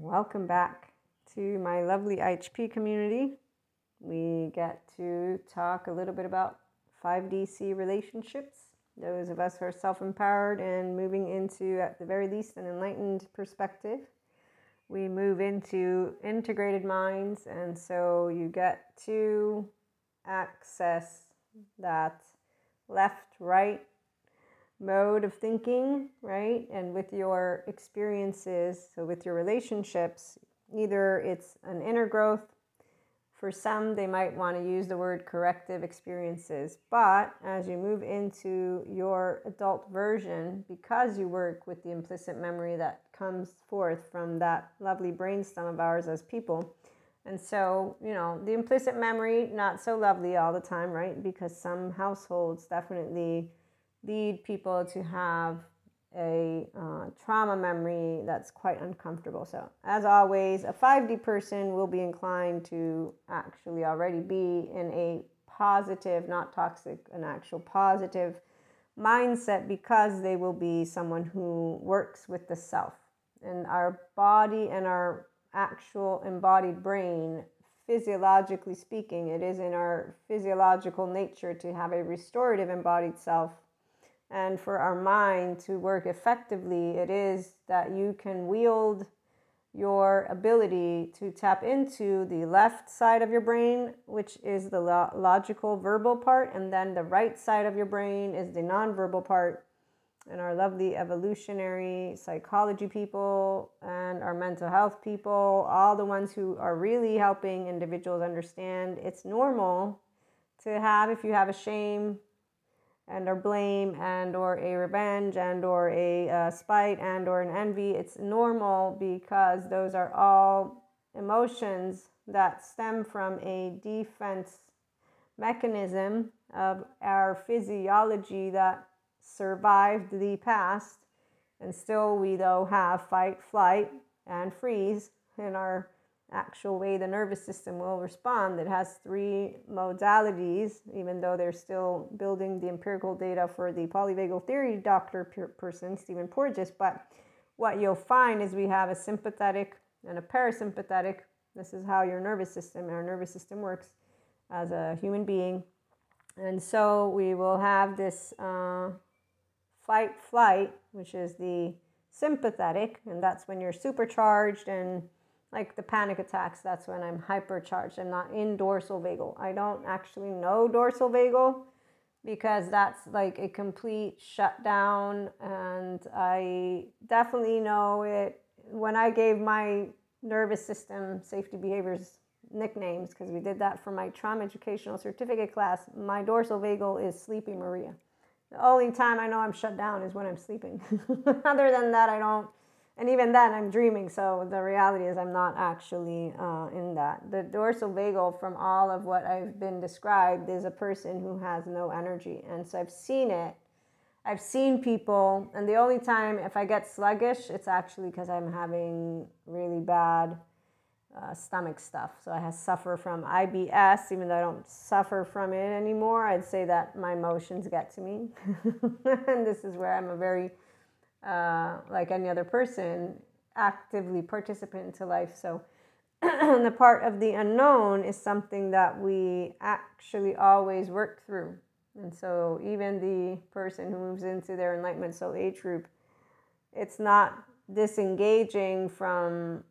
Welcome back to my lovely IHP community. We get to talk a little bit about 5D SEE relationships. Those of us who are self empowered and moving into, at the very least, an enlightened perspective. We move into integrated minds, and so you get to access that left right mode of thinking, right? And with your experiences, so with your relationships, either it's an inner growth. For some, they might want to use the word corrective experiences. But as you move into your adult version, because you work with the implicit memory that comes forth from that lovely brainstem of ours as people, and so, you know, the implicit memory, not so lovely all the time, right? Because some households definitely lead people to have a uh, trauma memory that's quite uncomfortable. So, as always, a 5D person will be inclined to actually already be in a positive, not toxic, an actual positive mindset because they will be someone who works with the self. And our body and our actual embodied brain, physiologically speaking, it is in our physiological nature to have a restorative embodied self and for our mind to work effectively, it is that you can wield your ability to tap into the left side of your brain, which is the lo- logical verbal part, and then the right side of your brain is the nonverbal part. And our lovely evolutionary psychology people and our mental health people, all the ones who are really helping individuals understand it's normal to have, if you have a shame, and or blame and or a revenge and or a uh, spite and or an envy. It's normal because those are all emotions that stem from a defense mechanism of our physiology that survived the past. And still we though have fight flight and freeze in our actual way the nervous system will respond. It has three modalities, even though they're still building the empirical data for the polyvagal theory doctor person, Stephen Porges. But what you'll find is we have a sympathetic and a parasympathetic. This is how your nervous system, our nervous system works as a human being. And so we will have this uh, fight flight, which is the sympathetic, and that's when you're supercharged and like the panic attacks, that's when I'm hypercharged. I'm not in dorsal vagal. I don't actually know dorsal vagal because that's like a complete shutdown. And I definitely know it when I gave my nervous system safety behaviors nicknames because we did that for my trauma educational certificate class. My dorsal vagal is Sleepy Maria. The only time I know I'm shut down is when I'm sleeping. Other than that, I don't and even then i'm dreaming. So the reality is i'm not actually uh, in that. The dorsal vagal from all of what i've been described is a person who has no energy. And so i've seen it. I've seen people. And the only time if i get sluggish it's actually because i'm having really bad uh, stomach stuff. So i suffer from ibs even though i don't suffer from it anymore i'd say that my emotions get to me. And this is where i'm a very uh, like any other person, actively participate into life. So the part of the unknown is something that we actually always work through. And so even the person who moves into their enlightenment soul age group, it's not disengaging from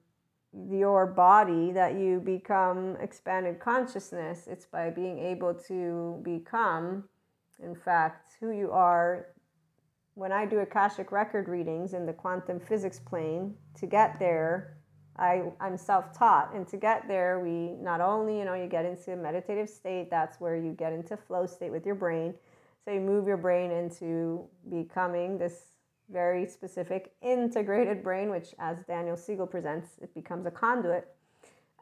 your body that you become expanded consciousness. It's by being able to become, in fact, who you are when I do Akashic record readings in the quantum physics plane, to get there, I, I'm self-taught. And to get there, we not only, you know, you get into a meditative state, that's where you get into flow state with your brain. So you move your brain into becoming this very specific integrated brain, which as Daniel Siegel presents, it becomes a conduit.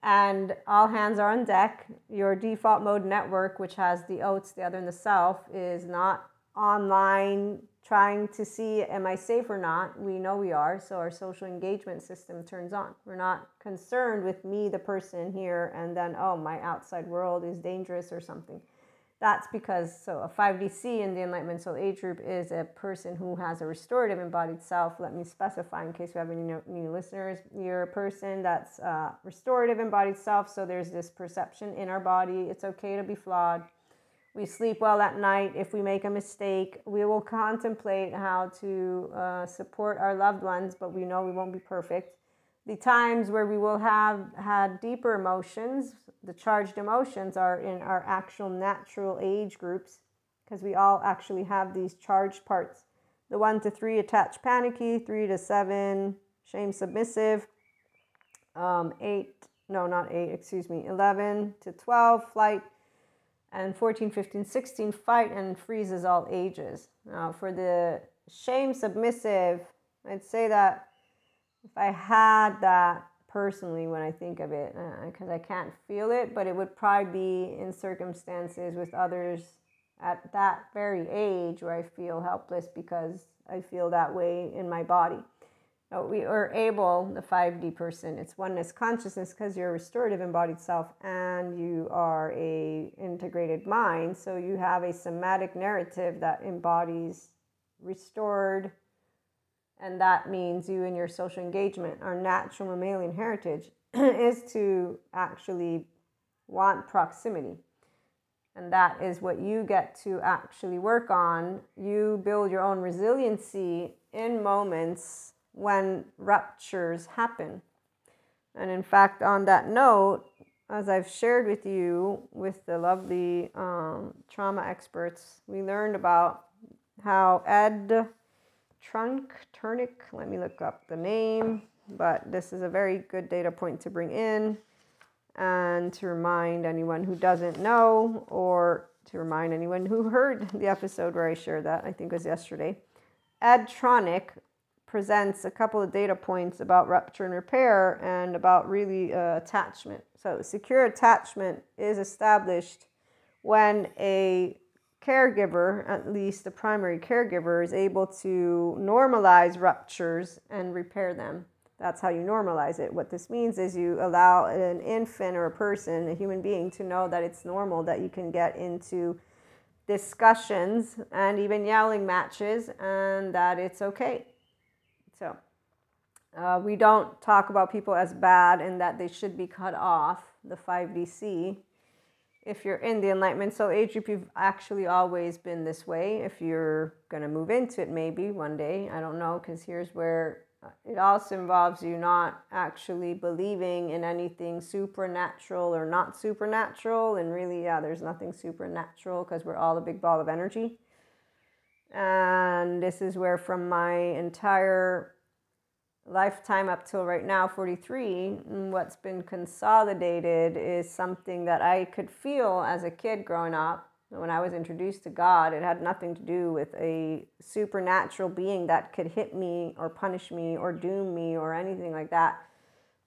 And all hands are on deck. Your default mode network, which has the oats, the other, and the self, is not online trying to see am I safe or not. We know we are, so our social engagement system turns on. We're not concerned with me, the person here, and then, oh, my outside world is dangerous or something. That's because, so a 5D SEE in the Enlightenment Soul Age group is a person who has a restorative embodied self. Let me specify in case we have any new listeners. You're a person that's uh, restorative embodied self. So there's this perception in our body. It's okay to be flawed. We sleep well at night. If we make a mistake, we will contemplate how to uh, support our loved ones, but we know we won't be perfect. The times where we will have had deeper emotions, the charged emotions are in our actual natural age groups because we all actually have these charged parts. The one to three attached panicky, three to seven shame submissive, um, eight, no, not eight, excuse me, 11 to 12 flight, and 14, 15, 16 fight and freezes all ages. Now, for the shame submissive, I'd say that if I had that personally when I think of it because uh, I can't feel it, but it would probably be in circumstances with others at that very age where I feel helpless because I feel that way in my body. So we are able, the 5D person, it's oneness consciousness because you're a restorative embodied self and you are a integrated mind. So you have a somatic narrative that embodies restored and that means you and your social engagement, our natural mammalian heritage, is to actually want proximity. And that is what you get to actually work on. You build your own resiliency in moments when ruptures happen. And in fact, on that note, as I've shared with you with the lovely um, trauma experts, we learned about how Ed Trunk Turnick. Let me look up the name, but this is a very good data point to bring in and to remind anyone who doesn't know or to remind anyone who heard the episode where I shared that, I think it was yesterday. Ed Tronick presents a couple of data points about rupture and repair and about really uh, attachment. So, secure attachment is established when a caregiver, at least the primary caregiver, is able to normalize ruptures and repair them. That's how you normalize it. What this means is you allow an infant or a person, a human being, to know that it's normal, that you can get into discussions and even yelling matches, and that it's okay. So, uh, we don't talk about people as bad and that they should be cut off, the 5D SEE if you're in the enlightenment. Soul age group you've actually always been this way. If you're going to move into it maybe one day i don't know because here's where uh, it also involves you not actually believing in anything supernatural or not supernatural. And really yeah there's nothing supernatural because we're all a big ball of energy and this is where from my entire lifetime up till right now 43 what's been consolidated is something that i could feel as a kid growing up. When i was introduced to god it had nothing to do with a supernatural being that could hit me or punish me or doom me or anything like that.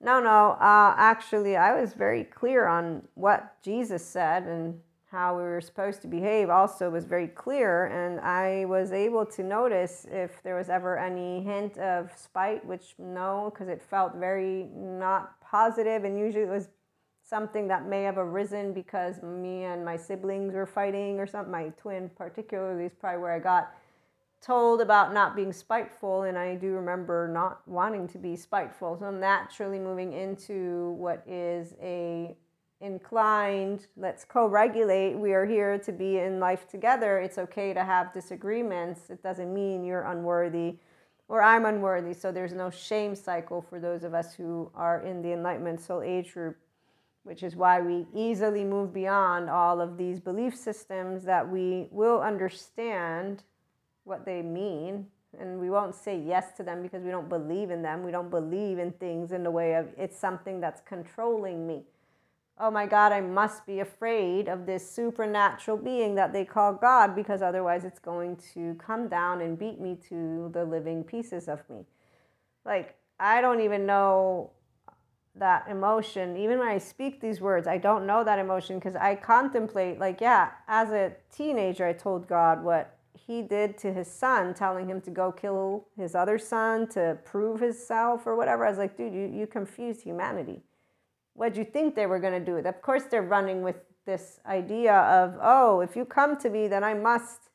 No no uh, actually i was very clear on what jesus said and how we were supposed to behave also was very clear and i was able to notice if there was ever any hint of spite which no because it felt very not positive and usually it was something that may have arisen because me and my siblings were fighting or something. My twin particularly is probably where i got told about not being spiteful and i do remember not wanting to be spiteful. So i'm naturally moving into what is a inclined, let's co regulate. We are here to be in life together. It's okay to have disagreements. It doesn't mean you're unworthy or I'm unworthy. So there's no shame cycle for those of us who are in the Enlightenment Soul Age group, which is why we easily move beyond all of these belief systems that we will understand what they mean. And we won't say yes to them because we don't believe in them. We don't believe in things in the way of it's something that's controlling me oh my God, I must be afraid of this supernatural being that they call God because otherwise it's going to come down and beat me to the living pieces of me. Like, I don't even know that emotion. Even when I speak these words, I don't know that emotion because I contemplate, like, yeah, as a teenager, I told God what he did to his son, telling him to go kill his other son to prove himself or whatever. I was like, dude, you, you confused humanity what you think they were going to do? Of course, they're running with this idea of, oh, if you come to me, then I must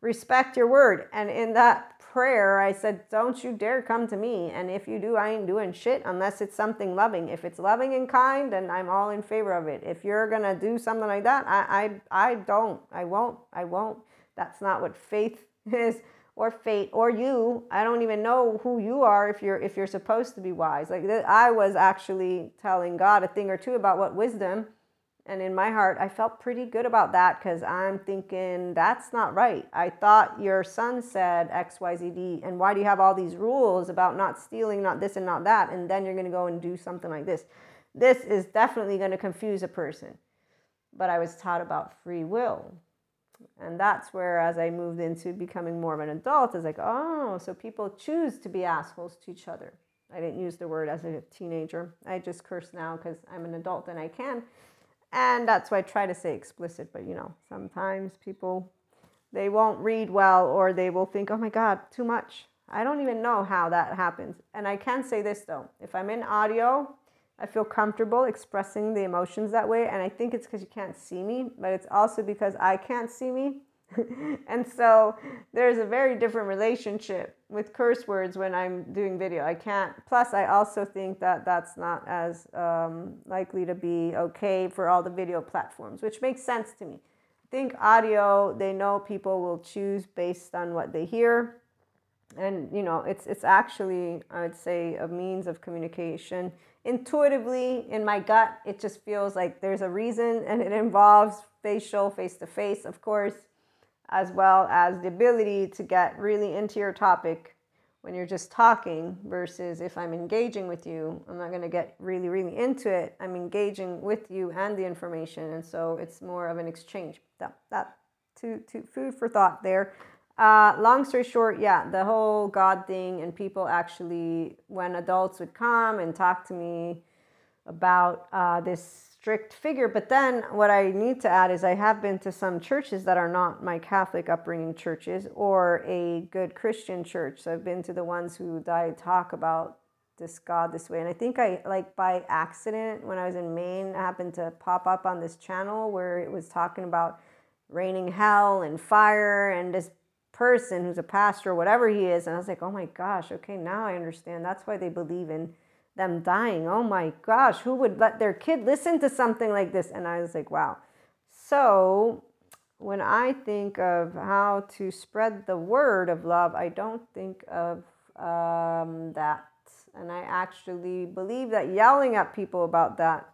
respect your word. And in that prayer, I said, don't you dare come to me. And if you do, I ain't doing shit unless it's something loving. If it's loving and kind, then I'm all in favor of it. If you're going to do something like that, I, I, I don't. I won't. I won't. That's not what faith is or fate or you i don't even know who you are if you're if you're supposed to be wise. Like i was actually telling god a thing or two about what wisdom and in my heart i felt pretty good about that because i'm thinking that's not right. I thought your son said xyzd and why do you have all these rules about not stealing not this and not that and then you're going to go and do something like this? This is definitely going to confuse a person. But i was taught about free will and that's where, as I moved into becoming more of an adult, is like, oh, so people choose to be assholes to each other. I didn't use the word as a teenager. I just curse now because I'm an adult and I can. And that's why I try to say explicit. But, you know, sometimes people, they won't read well or they will think, oh my God, too much. I don't even know how that happens. And I can say this though if I'm in audio, I feel comfortable expressing the emotions that way. And I think it's because you can't see me, but it's also because I can't see me. and so there's a very different relationship with curse words when I'm doing video. I can't, plus, I also think that that's not as um, likely to be okay for all the video platforms, which makes sense to me. I think audio, they know people will choose based on what they hear. And, you know, it's, it's actually, I would say, a means of communication intuitively in my gut it just feels like there's a reason and it involves facial face to face of course as well as the ability to get really into your topic when you're just talking versus if i'm engaging with you i'm not going to get really really into it. I'm engaging with you and the information and so it's more of an exchange. That that to, to food for thought there uh, long story short, yeah, the whole God thing, and people actually, when adults would come and talk to me about uh, this strict figure. But then what I need to add is I have been to some churches that are not my Catholic upbringing churches or a good Christian church. So I've been to the ones who I talk about this God this way. And I think I, like by accident, when I was in Maine, I happened to pop up on this channel where it was talking about raining hell and fire and this person who's a pastor or whatever he is. And I was like, oh my gosh, okay, now I understand. That's why they believe in them dying. Oh my gosh, who would let their kid listen to something like this? And I was like, wow. So when I think of how to spread the word of love, I don't think of um, that. And I actually believe that yelling at people about that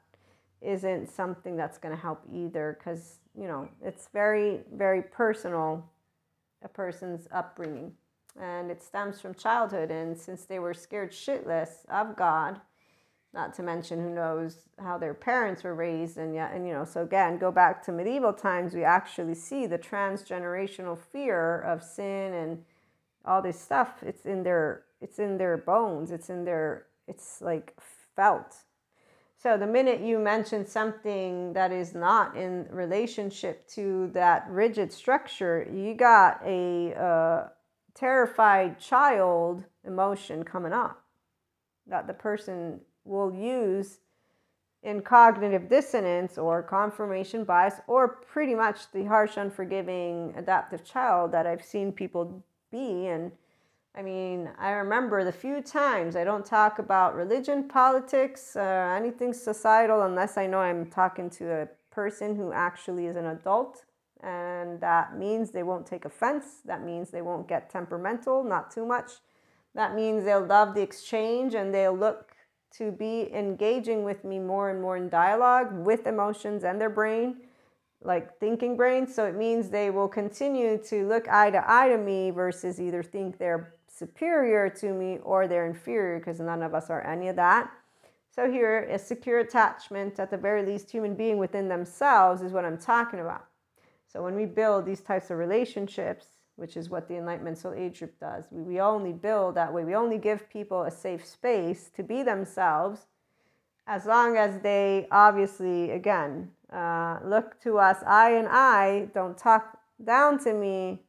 isn't something that's going to help either because, you know, it's very, very personal a person's upbringing. And it stems from childhood. And since they were scared shitless of God, not to mention who knows how their parents were raised and yet and you know so again go back to medieval times we actually see the transgenerational fear of sin and all this stuff it's in their it's in their bones it's in their it's like felt so the minute you mention something that is not in relationship to that rigid structure, you got a uh, terrified child emotion coming up that the person will use in cognitive dissonance or confirmation bias, or pretty much the harsh, unforgiving, adaptive child that I've seen people be. And I mean, I remember the few times I don't talk about religion, politics, uh, anything societal unless I know I'm talking to a person who actually is an adult. And that means they won't take offense. That means they won't get temperamental, not too much. That means they'll love the exchange and they'll look to be engaging with me more and more in dialogue with emotions and their brain like thinking brain. So it means they will continue to look eye to eye to me versus either think they're superior to me or they're inferior because none of us are any of that. So here, a secure attachment, at the very least, human being within themselves is what I'm talking about. So when we build these types of relationships, which is what the Enlightenment Soul Age group does, we, we only build that way. We only give people a safe space to be themselves as long as they obviously, again, uh, look to us, I and I, don't talk down to me,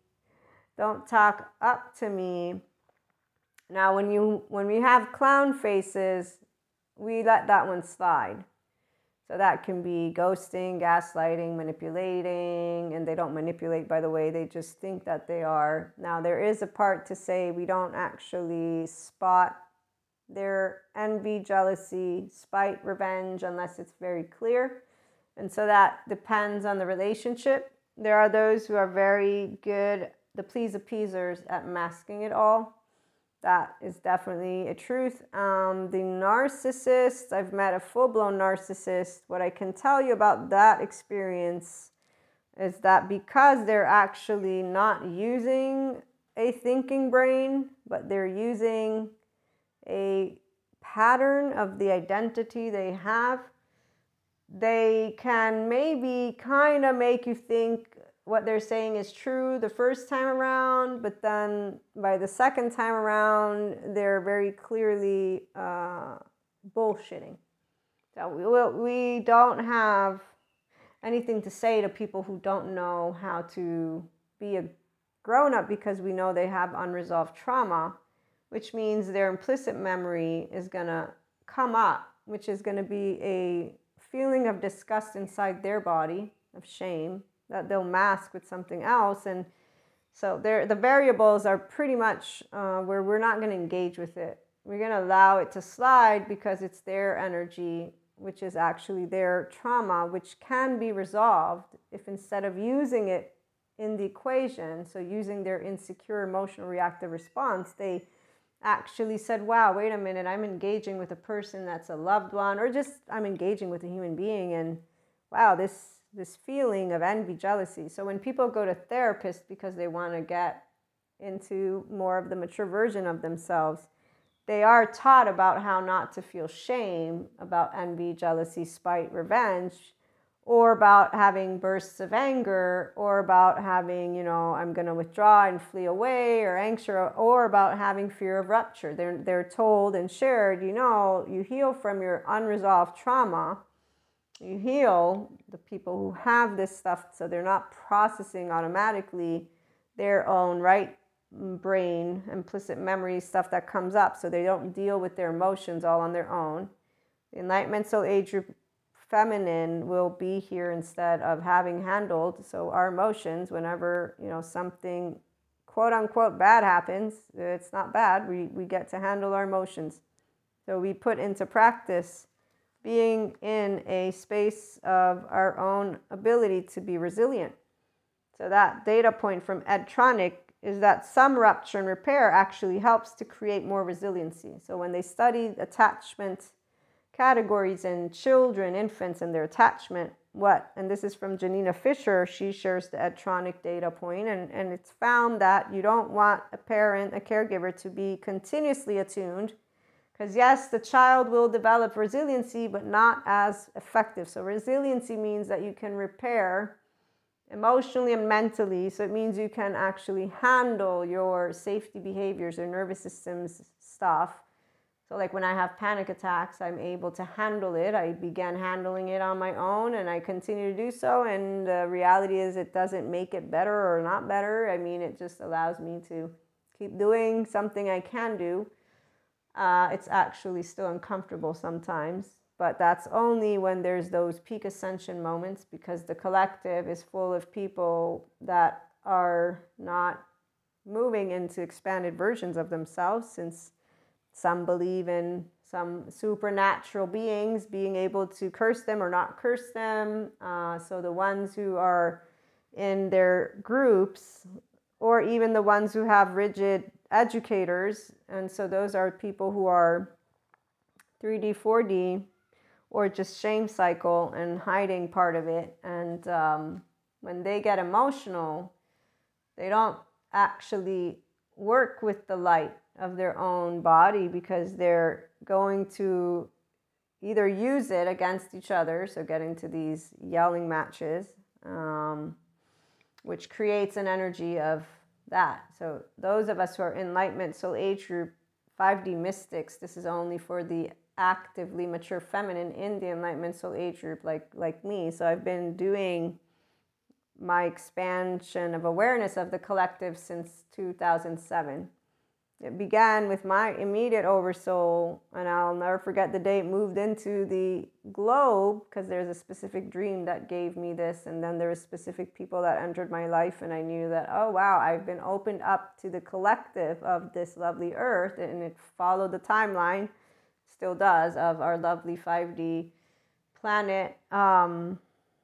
don't talk up to me, now, when you when we have clown faces, we let that one slide. So that can be ghosting, gaslighting, manipulating, and they don't manipulate, by the way, they just think that they are. Now, there is a part to say we don't actually spot their envy, jealousy, spite, revenge, unless it's very clear. And so that depends on the relationship. There are those who are very good, the please appeasers, at masking it all that is definitely a truth. Um, the narcissist, I've met a full blown narcissist. What I can tell you about that experience is that because they're actually not using a thinking brain, but they're using a pattern of the identity they have, they can maybe kind of make you think what they're saying is true the first time around, but then by the second time around, they're very clearly uh, bullshitting. So we, we don't have anything to say to people who don't know how to be a grown up because we know they have unresolved trauma, which means their implicit memory is going to come up, which is going to be a feeling of disgust inside their body, of shame that they'll mask with something else. And so the variables are pretty much uh, where we're not going to engage with it. We're going to allow it to slide because it's their energy, which is actually their trauma, which can be resolved if instead of using it in the equation, so using their insecure emotional reactive response, they actually said, wow, wait a minute, I'm engaging with a person that's a loved one, or just I'm engaging with a human being, and wow, this this feeling of envy, jealousy. So when people go to therapists because they want to get into more of the mature version of themselves, they are taught about how not to feel shame about envy, jealousy, spite, revenge, or about having bursts of anger, or about having, you know, I'm going to withdraw and flee away, or anxious, or about having fear of rupture. They're, they're told and shared, you know, you heal from your unresolved trauma you heal the people who have this stuff so they're not processing automatically their own right brain implicit memory stuff that comes up so they don't deal with their emotions all on their own. The enlightenment soul age group feminine will be here instead of having handled so our emotions whenever you know something quote unquote bad happens it's not bad we, we get to handle our emotions. So we put into practice being in a space of our own ability to be resilient. So, that data point from Ed Tronick is that some rupture and repair actually helps to create more resiliency. So, when they studied attachment categories in children, infants, and their attachment, what, and this is from Janina Fisher, she shares the Ed Tronick data point, and, and it's found that you don't want a parent, a caregiver, to be continuously attuned because, yes, the child will develop resiliency, but not as effective. So, resiliency means that you can repair emotionally and mentally. So, it means you can actually handle your safety behaviors or nervous systems stuff. So, like when I have panic attacks, I'm able to handle it. I began handling it on my own and I continue to do so. And the reality is, it doesn't make it better or not better. I mean, it just allows me to keep doing something I can do uh, it's actually still uncomfortable sometimes, but that's only when there's those peak ascension moments because the collective is full of people that are not moving into expanded versions of themselves since some believe in some supernatural beings being able to curse them or not curse them. Uh, so the ones who are in their groups, or even the ones who have rigid educators, and so those are people who are 3D, 4D, or just shame cycle and hiding part of it. And um, when they get emotional, they don't actually work with the light of their own body because they're going to either use it against each other, so getting to these yelling matches, um, which creates an energy of that. So those of us who are enlightenment soul age group 5D mystics, this is only for the actively mature feminine in the enlightenment soul age group like like me. So I've been doing my expansion of awareness of the collective since 2007. It began with my immediate oversoul, and I'll never forget the day it moved into the globe because there's a specific dream that gave me this, and then there were specific people that entered my life, and I knew that oh wow, I've been opened up to the collective of this lovely earth, and it followed the timeline, still does, of our lovely 5D planet. Um,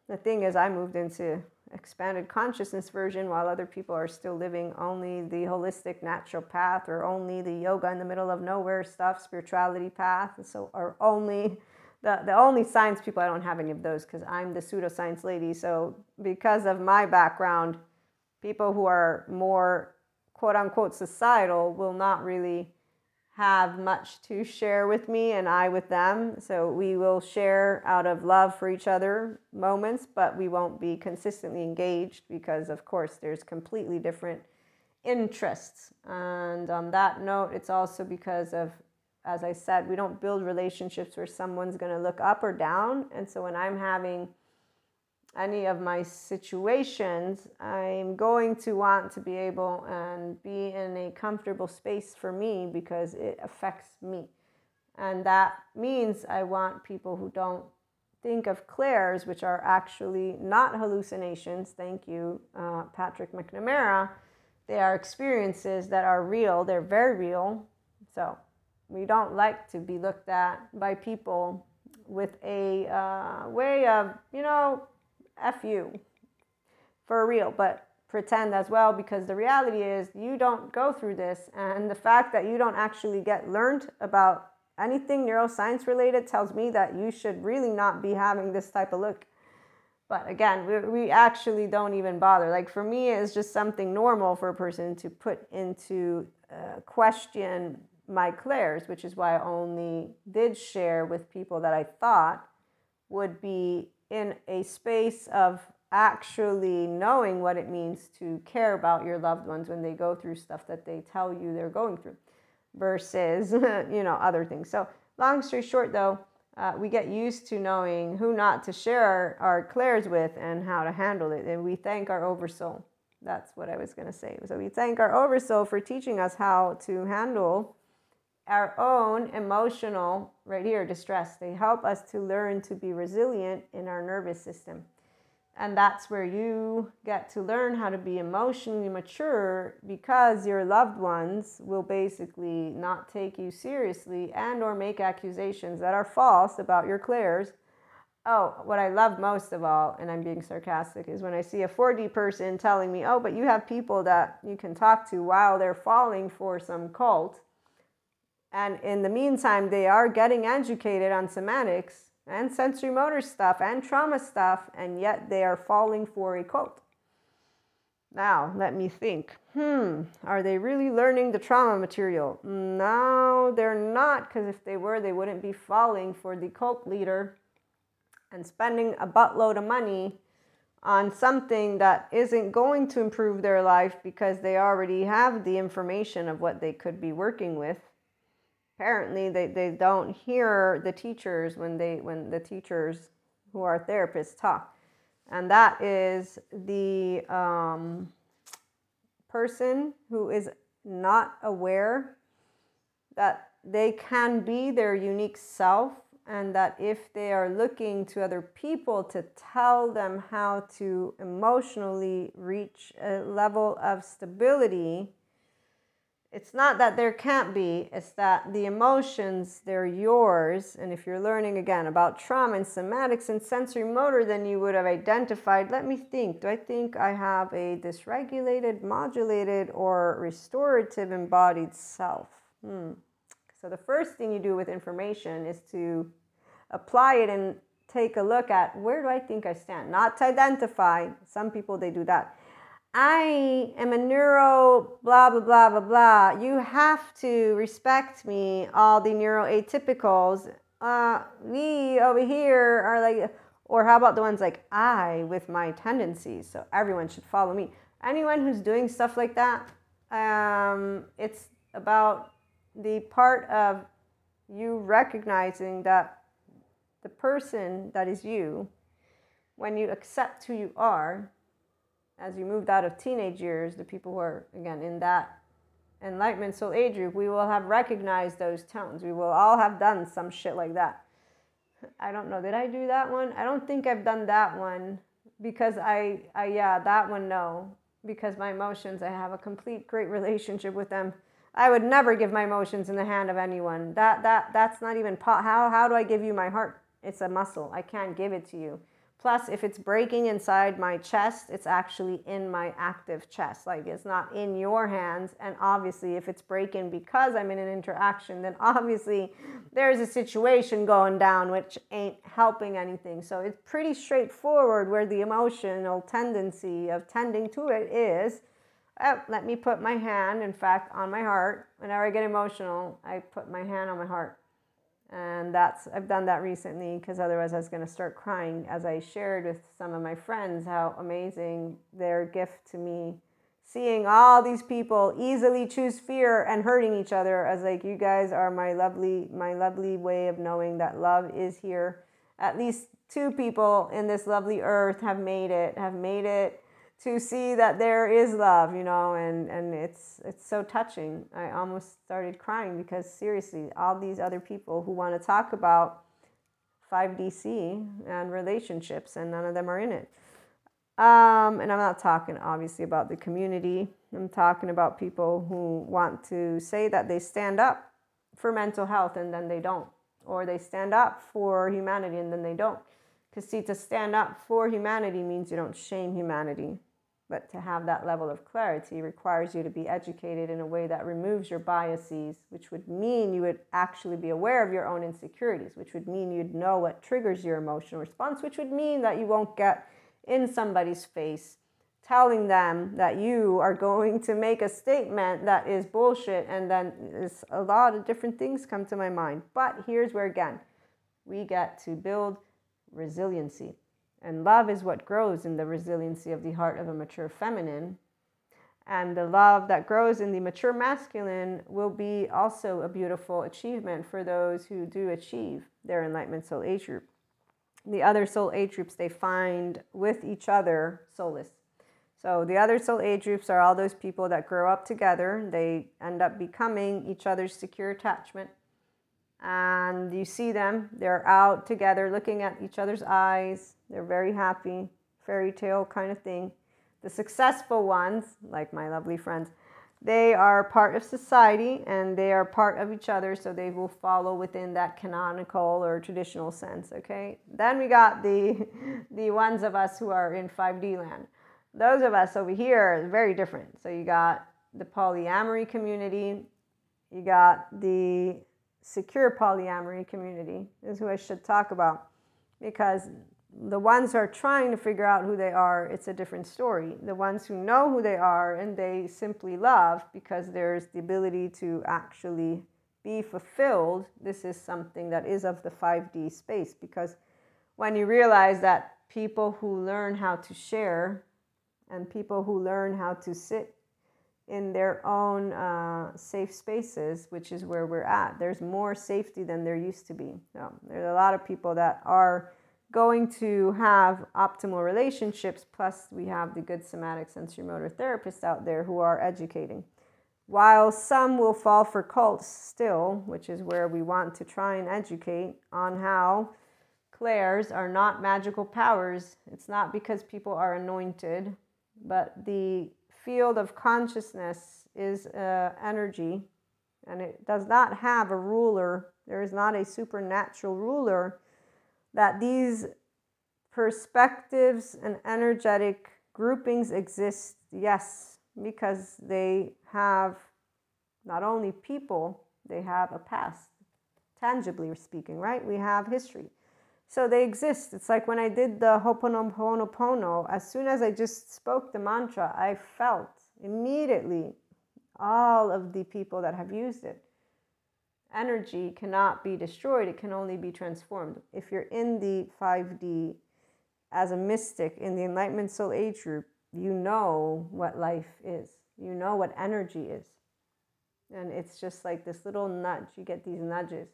the thing is, I moved into expanded consciousness version while other people are still living only the holistic natural path or only the yoga in the middle of nowhere stuff spirituality path. So or only the, the only science people i don't have any of those because i'm the pseudoscience lady. So because of my background people who are more quote unquote societal will not really have much to share with me and I with them. So we will share out of love for each other moments, but we won't be consistently engaged because, of course, there's completely different interests. And on that note, it's also because of, as I said, we don't build relationships where someone's going to look up or down. And so when I'm having any of my situations, I'm going to want to be able and be in a comfortable space for me because it affects me. And that means I want people who don't think of clairs, which are actually not hallucinations. Thank you, uh, Patrick McNamara. They are experiences that are real, they're very real. So we don't like to be looked at by people with a uh, way of, you know, F you for real, but pretend as well because the reality is you don't go through this. And the fact that you don't actually get learned about anything neuroscience related tells me that you should really not be having this type of look. But again, we, we actually don't even bother. Like for me, it's just something normal for a person to put into uh, question my clairs, which is why I only did share with people that I thought would be in a space of actually knowing what it means to care about your loved ones when they go through stuff that they tell you they're going through versus you know other things. So long story short though uh, we get used to knowing who not to share our clairs with and how to handle it. And we thank our oversoul. That's what i was going to say. So we thank our oversoul for teaching us how to handle our own emotional, right here, distress. They help us to learn to be resilient in our nervous system. And that's where you get to learn how to be emotionally mature because your loved ones will basically not take you seriously and or make accusations that are false about your clairs. Oh, what I love most of all, and I'm being sarcastic, is when I see a 4D person telling me, oh, but you have people that you can talk to while they're falling for some cult and in the meantime, they are getting educated on somatics and sensory motor stuff and trauma stuff, and yet they are falling for a cult. Now, let me think. Hmm, are they really learning the trauma material? No, they're not, because if they were, they wouldn't be falling for the cult leader and spending a buttload of money on something that isn't going to improve their life because they already have the information of what they could be working with apparently they, they don't hear the teachers when they when the teachers who are therapists talk. And that is the um, person who is not aware that they can be their unique self and that if they are looking to other people to tell them how to emotionally reach a level of stability it's not that there can't be, it's that the emotions, they're yours. And if you're learning again about trauma and somatics and sensory motor, then you would have identified let me think, do I think I have a dysregulated, modulated, or restorative embodied self? Hmm. So the first thing you do with information is to apply it and take a look at where do I think I stand? Not to identify, some people they do that I am a neuro blah blah blah blah blah. You have to respect me, all the neuroatypicals. Uh, we over here are like, or how about the ones like I with my tendencies? So everyone should follow me. Anyone who's doing stuff like that, um, it's about the part of you recognizing that the person that is you, when you accept who you are, as you moved out of teenage years, the people who are, again, in that Enlightenment Soul Age group, we will have recognized those tones. We will all have done some shit like that. I don't know. Did I do that one? I don't think I've done that one because I, I yeah, that one no. Because my emotions, I have a complete great relationship with them. I would never give my emotions in the hand of anyone. That that that's not even po- how how do I give you my heart? It's a muscle. I can't give it to you. Plus, if it's breaking inside my chest, it's actually in my active chest. Like it's not in your hands. And obviously, if it's breaking because I'm in an interaction, then obviously there's a situation going down which ain't helping anything. So it's pretty straightforward where the emotional tendency of tending to it is. Oh, let me put my hand, in fact, on my heart. Whenever I get emotional, I put my hand on my heart and that's I've done that recently because otherwise I was going to start crying as I shared with some of my friends how amazing their gift to me seeing all these people easily choose fear and hurting each other. As like you guys are my lovely my lovely way of knowing that love is here. At least two people in this lovely earth have made it have made it to see that there is love, you know, and, and it's it's so touching. I almost started crying because seriously, all these other people who want to talk about 5D SEE and relationships, and none of them are in it. Um, and I'm not talking obviously about the community. I'm talking about people who want to say that they stand up for mental health and then they don't, or they stand up for humanity and then they don't. Because see, to stand up for humanity means you don't shame humanity. But to have that level of clarity requires you to be educated in a way that removes your biases, which would mean you would actually be aware of your own insecurities, which would mean you'd know what triggers your emotional response, which would mean that you won't get in somebody's face telling them that you are going to make a statement that is bullshit. And then a lot of different things come to my mind. But here's where, again, we get to build resiliency and love is what grows in the resiliency of the heart of a mature feminine. And the love that grows in the mature masculine will be also a beautiful achievement for those who do achieve their enlightenment soul age group. The other soul age groups they find with each other soulless. So the other soul age groups are all those people that grow up together. They end up becoming each other's secure attachment and you see them, they're out together looking at each other's eyes. They're very happy, fairy tale kind of thing. The successful ones, like my lovely friends, they are part of society and they are part of each other, so they will follow within that canonical or traditional sense. Okay. Then we got the the ones of us who are in 5D land. Those of us over here are very different. So you got the polyamory community, you got the secure polyamory community is who I should talk about because the ones who are trying to figure out who they are, it's a different story. The ones who know who they are and they simply love because there's the ability to actually be fulfilled, this is something that is of the 5D space because when you realize that people who learn how to share and people who learn how to sit in their own uh, safe spaces, which is where we're at. There's more safety than there used to be. So there's a lot of people that are going to have optimal relationships. Plus, we have the good somatic sensory motor therapists out there who are educating. While some will fall for cults still, which is where we want to try and educate on how clairs are not magical powers. It's not because people are anointed, but the field of consciousness is uh, energy and it does not have a ruler. There is not a supernatural ruler that these perspectives and energetic groupings exist, yes, because they have not only people, they have a past, tangibly speaking, right? We have history. So they exist. It's like when I did the Ho'oponopono, as soon as I just spoke the mantra, I felt immediately all of the people that have used it. Energy cannot be destroyed, it can only be transformed. If you're in the 5D as a mystic in the Enlightenment Soul Age group, you know what life is, you know what energy is. And it's just like this little nudge, you get these nudges.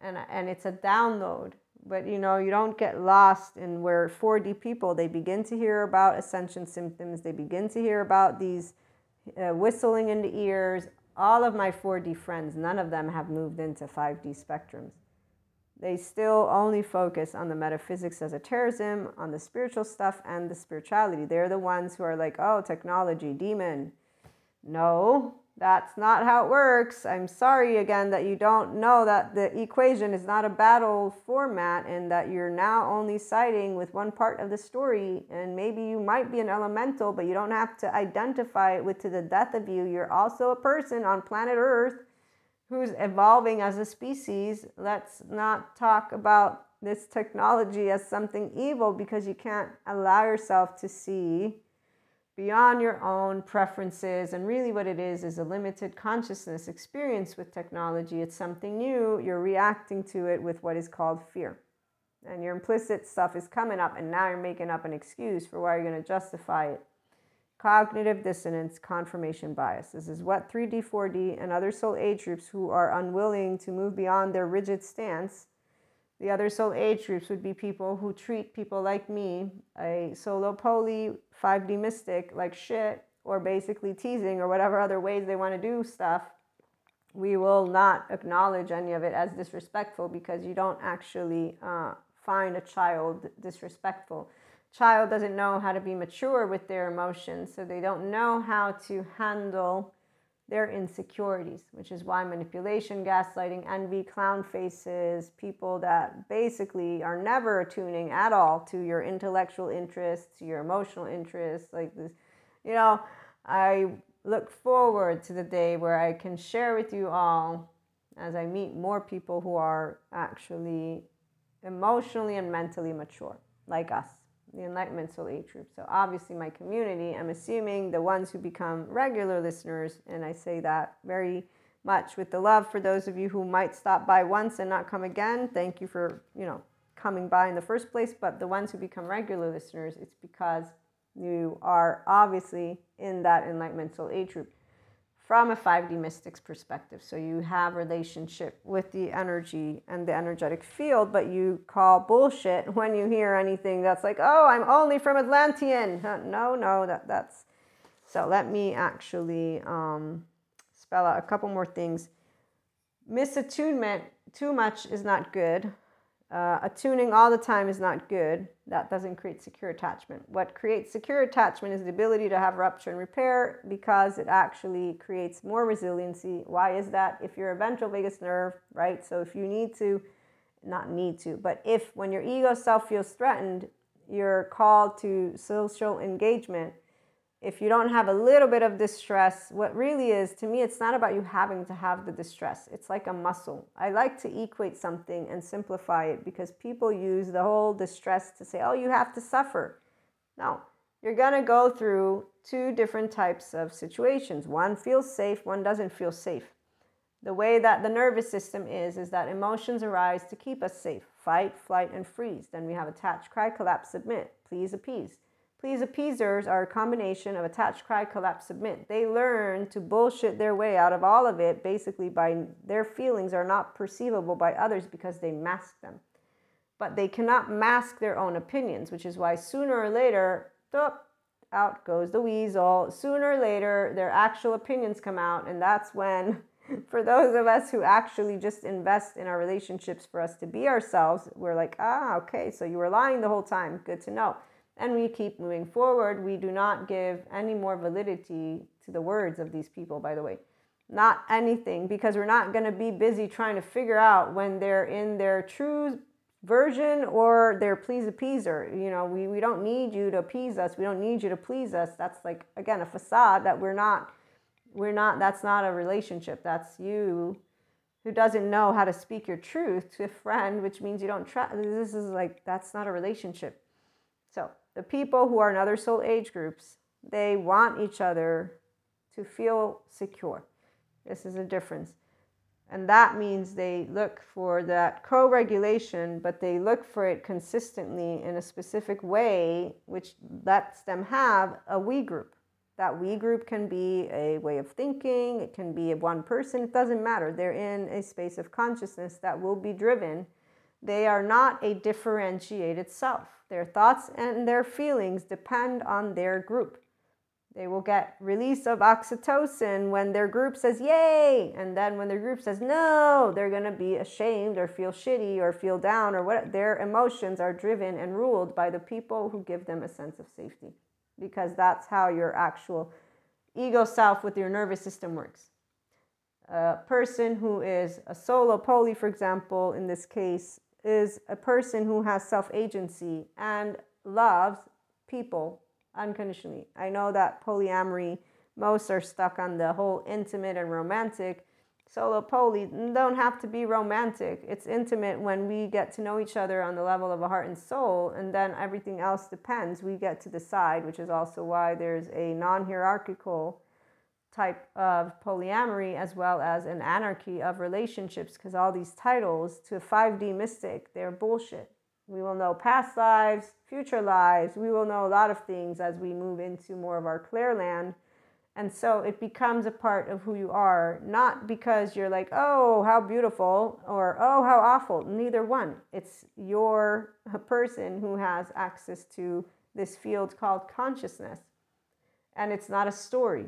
And, and it's a download but you know you don't get lost in where 4d people they begin to hear about ascension symptoms they begin to hear about these uh, whistling in the ears. All of my 4D friends, none of them have moved into 5D spectrums. They still only focus on the metaphysics, esotericism, on the spiritual stuff, and the spirituality. They're the ones who are like, oh, technology, demon. No, that's not how it works. I'm sorry again that you don't know that the equation is not a battle format and that you're now only siding with one part of the story. And maybe you might be an elemental, but you don't have to identify it with to the death of you. You're also a person on planet Earth who's evolving as a species. Let's not talk about this technology as something evil because you can't allow yourself to see beyond your own preferences. And really, what it is is a limited consciousness experience with technology. It's something new. You're reacting to it with what is called fear. And your implicit stuff is coming up, and now you're making up an excuse for why you're going to justify it. Cognitive dissonance, confirmation bias. This is what 3D, 4D, and other soul age groups who are unwilling to move beyond their rigid stance the other soul age groups would be people who treat people like me, a solo poly 5D mystic, like shit, or basically teasing or whatever other ways they want to do stuff. We will not acknowledge any of it as disrespectful because you don't actually uh, find a child disrespectful. Child doesn't know how to be mature with their emotions, so they don't know how to handle their insecurities, which is why manipulation, gaslighting, envy, clown faces, people that basically are never attuning at all to your intellectual interests, your emotional interests, like this, you know, I look forward to the day where I can share with you all as I meet more people who are actually emotionally and mentally mature, like us the Enlightenment Soul Age group. So obviously my community, I'm assuming the ones who become regular listeners, and I say that very much with the love for those of you who might stop by once and not come again. Thank you for, you know, coming by in the first place. But the ones who become regular listeners, it's because you are obviously in that Enlightenment Soul Age group from a 5D mystics perspective. So you have relationship with the energy and the energetic field, but you call bullshit when you hear anything that's like, oh, I'm only from Atlantean. No, no, that that's so let me actually um, spell out a couple more things. Misattunement, too much is not good. Uh, attuning all the time is not good. That doesn't create secure attachment. What creates secure attachment is the ability to have rupture and repair because it actually creates more resiliency. Why is that? If you're a ventral vagus nerve, right? So if you need to, not need to, but if when your ego self feels threatened, you're called to social engagement if you don't have a little bit of distress, what really is, to me, it's not about you having to have the distress. It's like a muscle. I like to equate something and simplify it because people use the whole distress to say, oh, you have to suffer. No, you're going to go through two different types of situations. One feels safe, one doesn't feel safe. The way that the nervous system is, is that emotions arise to keep us safe fight, flight, and freeze. Then we have attach, cry, collapse, submit, please, appease. Please appeasers are a combination of attach, cry, collapse, submit. They learn to bullshit their way out of all of it basically by their feelings are not perceivable by others because they mask them. But they cannot mask their own opinions, which is why sooner or later, out goes the weasel. Sooner or later, their actual opinions come out, and that's when for those of us who actually just invest in our relationships for us to be ourselves, we're like, ah, okay, so you were lying the whole time. Good to know and we keep moving forward. We do not give any more validity to the words of these people, by the way. Not anything, because we're not going to be busy trying to figure out when they're in their true version or their please appeaser. You know, we, we don't need you to appease us. We don't need you to please us. That's like, again, a facade that we're not, we're not, that's not a relationship. That's you who doesn't know how to speak your truth to a friend, which means you don't trust. This is like, that's not a relationship. So the people who are in other soul age groups, they want each other to feel secure. This is a difference. And that means they look for that co regulation, but they look for it consistently in a specific way, which lets them have a we group. That we group can be a way of thinking, it can be one person, it doesn't matter. They're in a space of consciousness that will be driven. They are not a differentiated self. Their thoughts and their feelings depend on their group. They will get release of oxytocin when their group says yay. And then when their group says no, they're going to be ashamed or feel shitty or feel down or what. Their emotions are driven and ruled by the people who give them a sense of safety because that's how your actual ego self with your nervous system works. A person who is a solo poly, for example, in this case, is a person who has self agency and loves people unconditionally. I know that polyamory, most are stuck on the whole intimate and romantic. Solo poly don't have to be romantic. It's intimate when we get to know each other on the level of a heart and soul, and then everything else depends. We get to decide, which is also why there's a non hierarchical type of polyamory as well as an anarchy of relationships because all these titles to 5D mystic, they're bullshit. We will know past lives, future lives. We will know a lot of things as we move into more of our clear land. And so it becomes a part of who you are, not because you're like, oh, how beautiful or oh, how awful. Neither one. It's you're a person who has access to this field called consciousness. And it's not a story.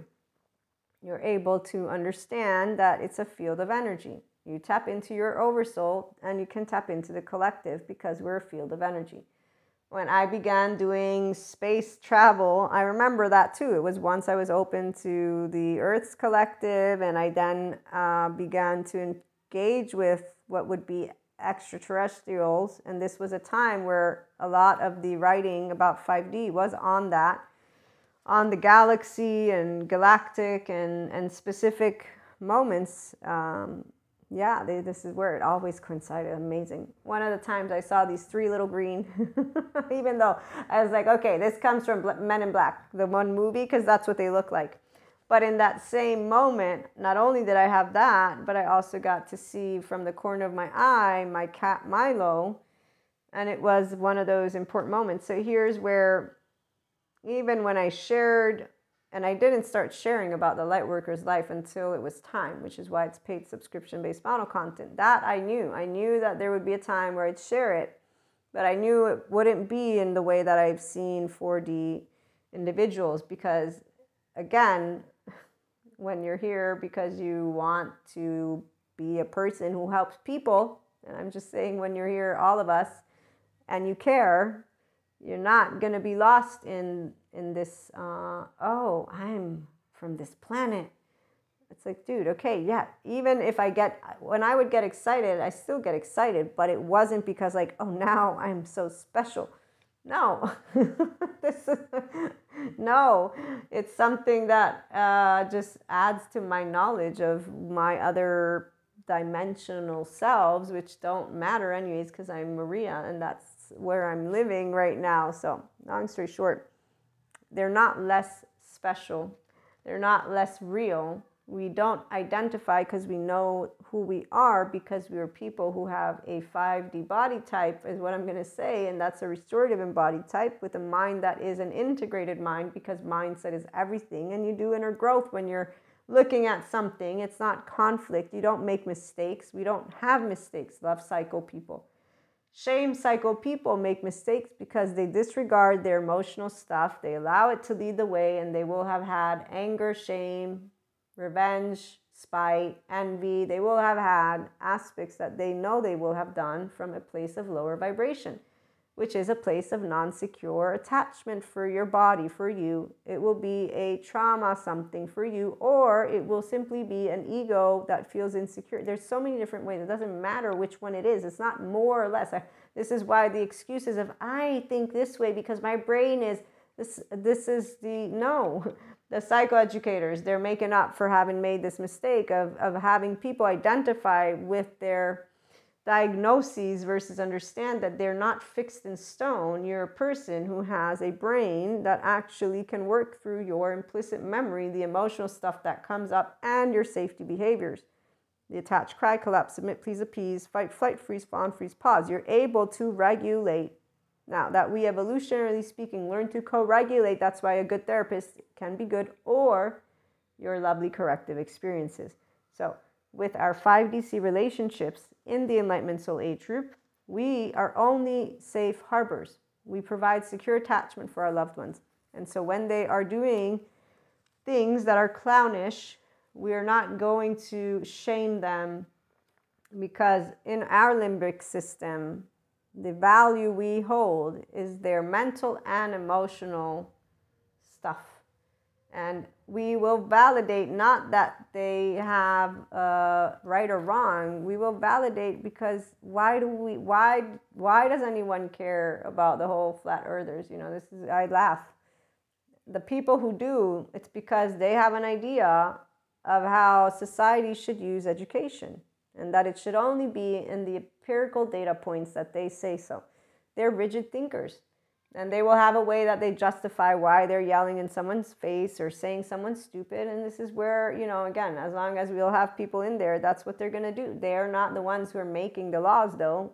You're able to understand that it's a field of energy. You tap into your oversoul and you can tap into the collective because we're a field of energy. When I began doing space travel, I remember that too. It was once I was open to the Earth's collective, and I then uh, began to engage with what would be extraterrestrials. And this was a time where a lot of the writing about 5D was on that, on the galaxy and galactic and, and specific moments. Um, yeah, they, this is where it always coincided. Amazing. One of the times I saw these three little green, even though I was like, okay, this comes from Men in Black, the one movie, because that's what they look like. But in that same moment, not only did I have that, but I also got to see from the corner of my eye my cat Milo. And it was one of those important moments. So here's where, even when I shared and I didn't start sharing about the Lightworker's life until it was time, which is why it's paid subscription based model content. That I knew. I knew that there would be a time where I'd share it, but I knew it wouldn't be in the way that I've seen 4D individuals because, again, when you're here because you want to be a person who helps people, and I'm just saying when you're here, all of us, and you care, you're not going to be lost in in this uh, oh i'm from this planet. It's like dude okay yeah even if i get when i would get excited i still get excited but it wasn't because like oh now i'm so special. No this is, no it's something that uh, just adds to my knowledge of my other dimensional selves which don't matter anyways because i'm maria and that's where i'm living right now so long story short they're not less special. They're not less real. We don't identify because we know who we are because we are people who have a 5D body type, is what I'm going to say. And that's a restorative embodied type with a mind that is an integrated mind because mindset is everything. And you do inner growth when you're looking at something. It's not conflict. You don't make mistakes. We don't have mistakes, love cycle people. Shame cycle people make mistakes because they disregard their emotional stuff. They allow it to lead the way, and they will have had anger, shame, revenge, spite, envy. They will have had aspects that they know they will have done from a place of lower vibration which is a place of non secure attachment for your body, for you. It will be a trauma, something for you, or it will simply be an ego that feels insecure. There's so many different ways. It doesn't matter which one it is, it's not more or less. This is why the excuses of I think this way because my brain is this, this is the no. The psychoeducators, they're making up for having made this mistake of, of having people identify with their diagnoses versus understand that they're not fixed in stone. You're a person who has a brain that actually can work through your implicit memory, the emotional stuff that comes up, and your safety behaviors. The attach, cry, collapse, submit, please, appease, fight, flight, freeze, fawn, freeze, pause. You're able to regulate. Now, that we evolutionarily speaking learn to co regulate, that's why a good therapist can be good, or your lovely corrective experiences. So, with our 5D SEE relationships in the Enlightenment Soul Age group, we are only safe harbors. We provide secure attachment for our loved ones. And so when they are doing things that are clownish, we're not going to shame them because in our limbic system, the value we hold is their mental and emotional stuff. And we will validate not that they have uh, right or wrong. We will validate because why do we why why does anyone care about the whole flat earthers? You know, this is I laugh. The people who do, it's because they have an idea of how society should use education and that it should only be in the empirical data points that they say so. They're rigid thinkers and they will have a way that they justify why they're yelling in someone's face or saying someone's stupid. And this is where you know again as long as we'll have people in there that's what they're going to do they're not the ones who are making the laws though.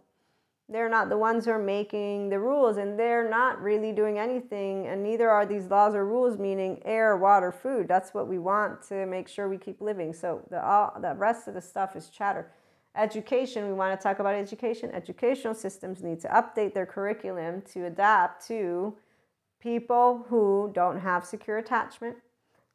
They're not the ones who are making the rules and they're not really doing anything and neither are these laws or rules meaning air water food. That's what we want to make sure we keep living. So the all the rest of the stuff is chatter education we want to talk about education educational systems need to update their curriculum to adapt to people who don't have secure attachment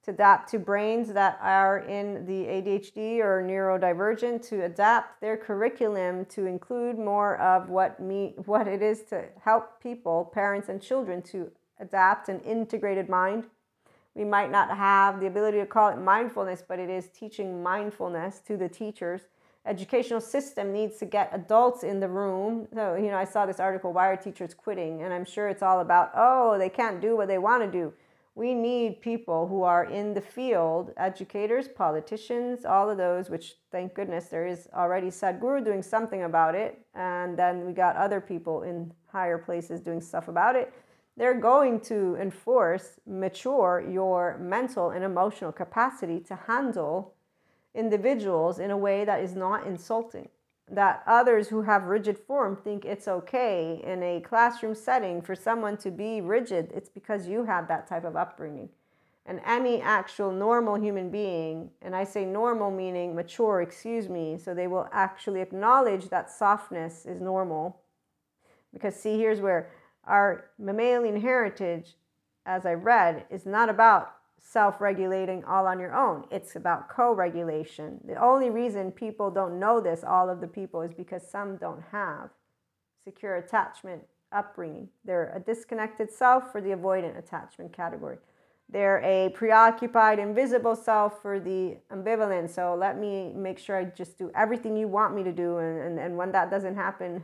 to adapt to brains that are in the ADHD or neurodivergent to adapt their curriculum to include more of what me what it is to help people, parents and children to adapt an integrated mind. We might not have the ability to call it mindfulness, but it is teaching mindfulness to the teachers. Educational system needs to get adults in the room. So, you know, I saw this article, Why Are Teachers Quitting? And I'm sure it's all about, oh, they can't do what they want to do we need people who are in the field educators politicians all of those which thank goodness there is already sadhguru doing something about it and then we got other people in higher places doing stuff about it they're going to enforce mature your mental and emotional capacity to handle individuals in a way that is not insulting that others who have rigid form think it's okay in a classroom setting for someone to be rigid, it's because you have that type of upbringing. And any actual normal human being, and I say normal meaning mature, excuse me, so they will actually acknowledge that softness is normal. Because, see, here's where our mammalian heritage, as I read, is not about self regulating all on your own. It's about co regulation. The only reason people don't know this, all of the people, is because some don't have secure attachment upbringing. They're a disconnected self for the avoidant attachment category. They're a preoccupied, invisible self for the ambivalent. So let me make sure I just do everything you want me to do. And, and, and when that doesn't happen,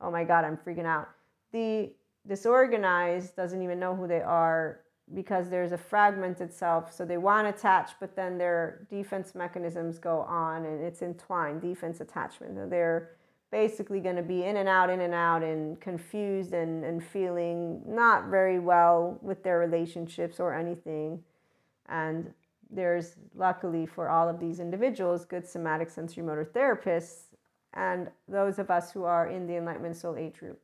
oh my God, I'm freaking out. The disorganized doesn't even know who they are because there's a fragmented self. So they want to attach, but then their defense mechanisms go on and it's entwined, defense attachment. So they're basically going to be in and out, in and out, and confused and, and feeling not very well with their relationships or anything. And there's luckily for all of these individuals good somatic sensory motor therapists and those of us who are in the enlightenment soul age group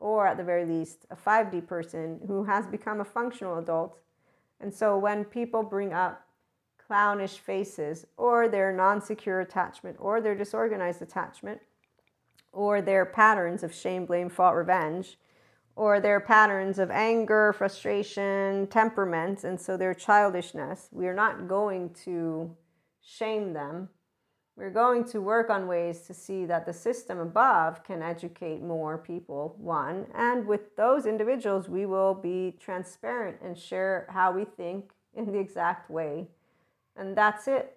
or at the very least, a 5D person who has become a functional adult. And so when people bring up clownish faces, or their non secure attachment, or their disorganized attachment, or their patterns of shame, blame, fault, revenge, or their patterns of anger, frustration, temperament, and so their childishness, we are not going to shame them we're going to work on ways to see that the system above can educate more people, one. And with those individuals, we will be transparent and share how we think in the exact way. And that's it.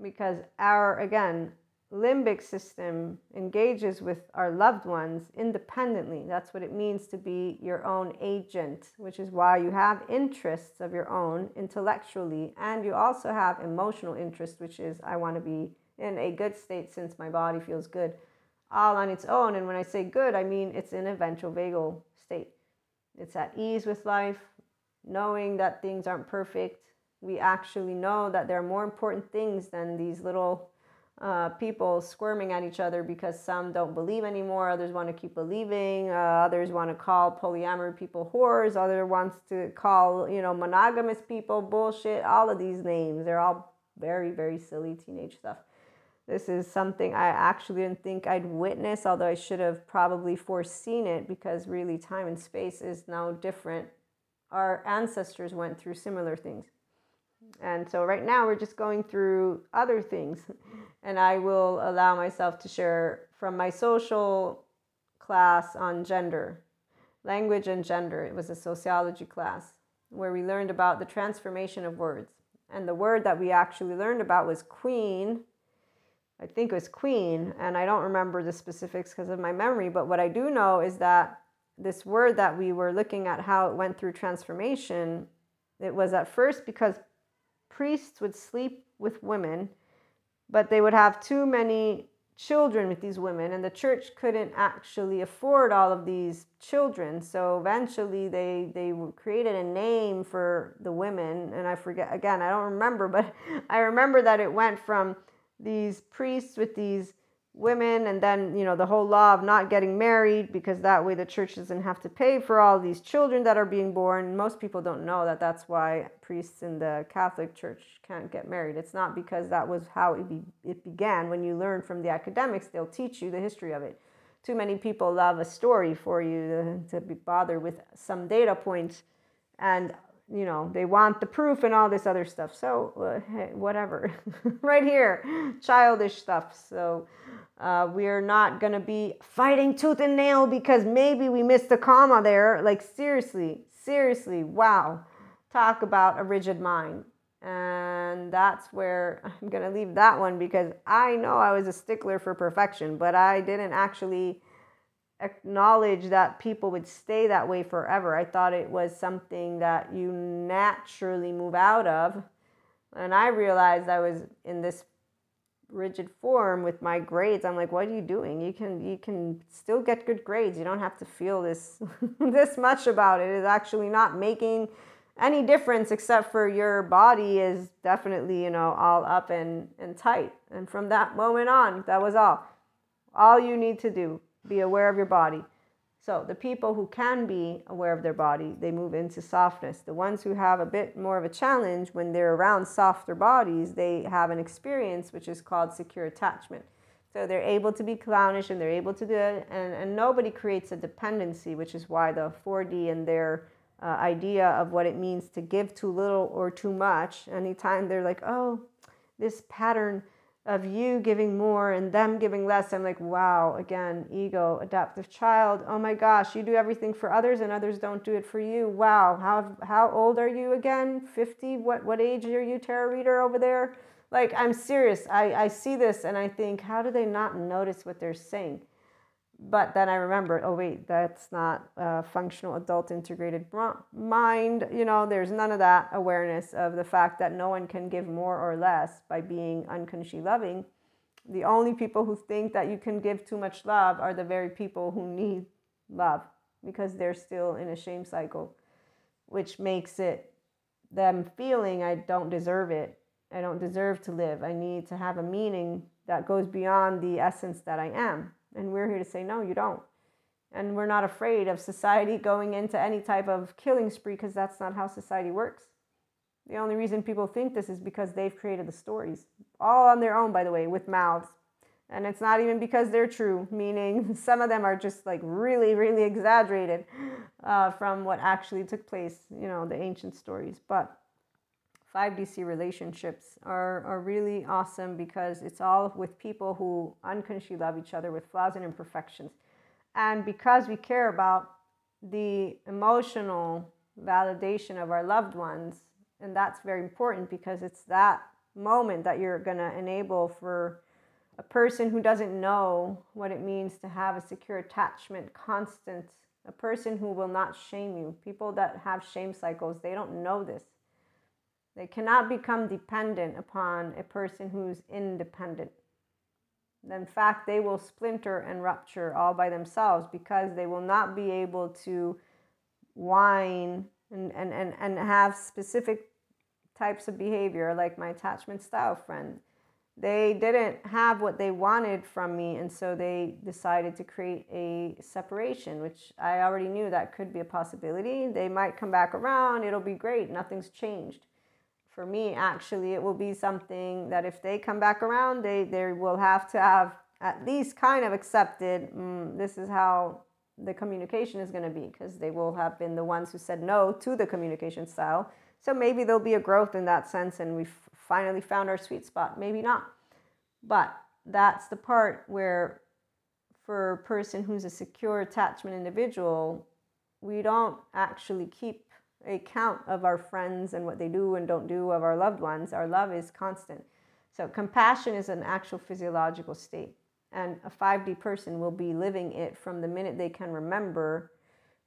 Because our, again, limbic system engages with our loved ones independently. That's what it means to be your own agent, which is why you have interests of your own intellectually. And you also have emotional interest, which is, I want to be in a good state since my body feels good all on its own. And when I say good, I mean it's in a ventral vagal state. It's at ease with life, knowing that things aren't perfect. We actually know that there are more important things than these little uh, people squirming at each other because some don't believe anymore, others want to keep believing, uh, others want to call polyamory people whores, other wants to call you know monogamous people bullshit. All of these names, they're all very very silly teenage stuff. This is something I actually didn't think I'd witness, although I should have probably foreseen it because really time and space is now different. Our ancestors went through similar things. And so right now we're just going through other things. And I will allow myself to share from my social class on gender, language and gender. It was a sociology class where we learned about the transformation of words. And the word that we actually learned about was queen. I think it was queen, and I don't remember the specifics because of my memory. But what I do know is that this word that we were looking at how it went through transformation, it was at first because priests would sleep with women, but they would have too many children with these women, and the church couldn't actually afford all of these children. So eventually, they they created a name for the women, and I forget again. I don't remember, but I remember that it went from these priests with these women and then you know the whole law of not getting married because that way the church doesn't have to pay for all these children that are being born. Most people don't know that that's why priests in the catholic church can't get married. It's not because that was how it, be, it began. When you learn from the academics they'll teach you the history of it. Too many people love a story for you to, to be bothered with some data points. And you know they want the proof and all this other stuff so uh, hey, whatever right here childish stuff so uh, we're not going to be fighting tooth and nail because maybe we missed a comma there. Like, seriously, seriously, wow. Talk about a rigid mind. And that's where I'm going to leave that one because I know I was a stickler for perfection, but I didn't actually acknowledge that people would stay that way forever. I thought it was something that you naturally move out of. And I realized I was in this rigid form with my grades. I'm like what are you doing? You can you can still get good grades. You don't have to feel this this much about it. It's actually not making any difference except for your body is definitely you know all up and and tight. And from that moment on that was all. All you need to do be aware of your body so the people who can be aware of their body, they move into softness. The ones who have a bit more of a challenge when they're around softer bodies, they have an experience which is called secure attachment. So they're able to be clownish and they're able to do it, and, and nobody creates a dependency, which is why the 4D and their uh, idea of what it means to give too little or too much, anytime they're like, oh, this pattern of you giving more and them giving less. I'm like, wow, again, ego, adaptive child. Oh my gosh, you do everything for others and others don't do it for you. Wow, how how old are you again? 50? What what age are you, tarot reader over there? Like, I'm serious. I, I see this and I think, how do they not notice what they're saying? But then I remembered, oh wait, that's not a functional adult integrated mind. You know, there's none of that awareness of the fact that no one can give more or less by being unconsciously loving. The only people who think that you can give too much love are the very people who need love because they're still in a shame cycle, which makes it them feeling I don't deserve it. I don't deserve to live. I need to have a meaning that goes beyond the essence that I am. And we're here to say, no, you don't. And we're not afraid of society going into any type of killing spree because that's not how society works. The only reason people think this is because they've created the stories, all on their own, by the way, with mouths. And it's not even because they're true, meaning some of them are just like really, really exaggerated uh, from what actually took place, you know, the ancient stories. But 5D SEE relationships are, are really awesome because it's all with people who unconsciously love each other with flaws and imperfections. And because we care about the emotional validation of our loved ones, and that's very important because it's that moment that you're going to enable for a person who doesn't know what it means to have a secure attachment, constant, a person who will not shame you. People that have shame cycles, they don't know this they cannot become dependent upon a person who's independent. In fact, they will splinter and rupture all by themselves because they will not be able to whine and, and, and, and have specific types of behavior, like my attachment style friend. They didn't have what they wanted from me, and so they decided to create a separation, which I already knew that could be a possibility. They might come back around, it'll be great, nothing's changed for me, actually, it will be something that if they come back around, they, they will have to have at least kind of accepted mm, this is how the communication is going to be because they will have been the ones who said no to the communication style. So maybe there'll be a growth in that sense and we've finally found our sweet spot. Maybe not. But that's the part where, for a person who's a secure attachment individual, we don't actually keep a count of our friends and what they do and don't do of our loved ones. Our love is constant. So, compassion is an actual physiological state. And a 5D person will be living it from the minute they can remember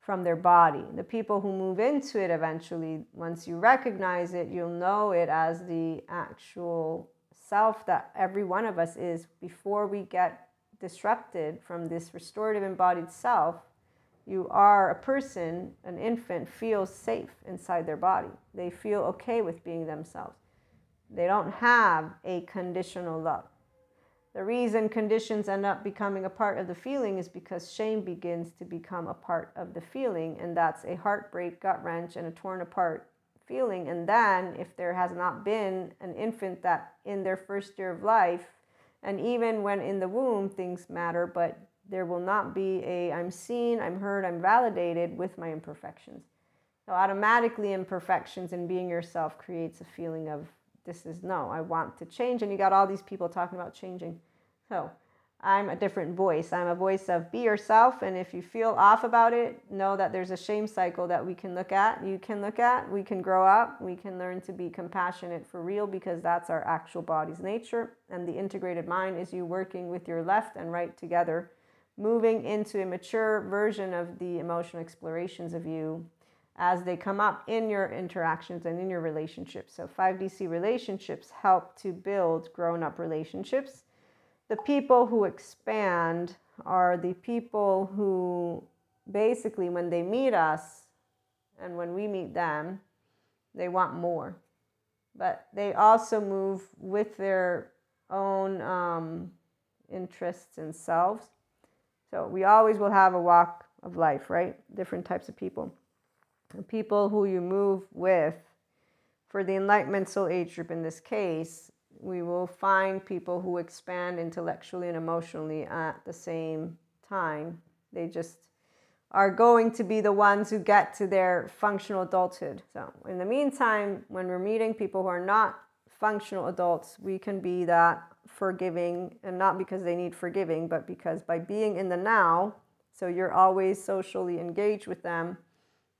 from their body. The people who move into it eventually, once you recognize it, you'll know it as the actual self that every one of us is before we get disrupted from this restorative embodied self. You are a person, an infant feels safe inside their body. They feel okay with being themselves. They don't have a conditional love. The reason conditions end up becoming a part of the feeling is because shame begins to become a part of the feeling, and that's a heartbreak, gut wrench, and a torn apart feeling. And then, if there has not been an infant that in their first year of life, and even when in the womb, things matter, but there will not be a I'm seen, I'm heard, I'm validated with my imperfections. So, automatically, imperfections and being yourself creates a feeling of this is no, I want to change. And you got all these people talking about changing. So I'm a different voice. I'm a voice of be yourself. And if you feel off about it, know that there's a shame cycle that we can look at. You can look at. We can grow up. We can learn to be compassionate for real because that's our actual body's nature. And the integrated mind is you working with your left and right together, moving into a mature version of the emotional explorations of you as they come up in your interactions and in your relationships. So, 5D SEE relationships help to build grown up relationships. The people who expand are the people who basically, when they meet us and when we meet them, they want more. But they also move with their own um, interests and selves. So, we always will have a walk of life, right? Different types of people people who you move with, for the Enlightenment Soul Age group in this case, we will find people who expand intellectually and emotionally at the same time. They just are going to be the ones who get to their functional adulthood. So, in the meantime, when we're meeting people who are not functional adults, we can be that forgiving, and not because they need forgiving, but because by being in the now, so you're always socially engaged with them,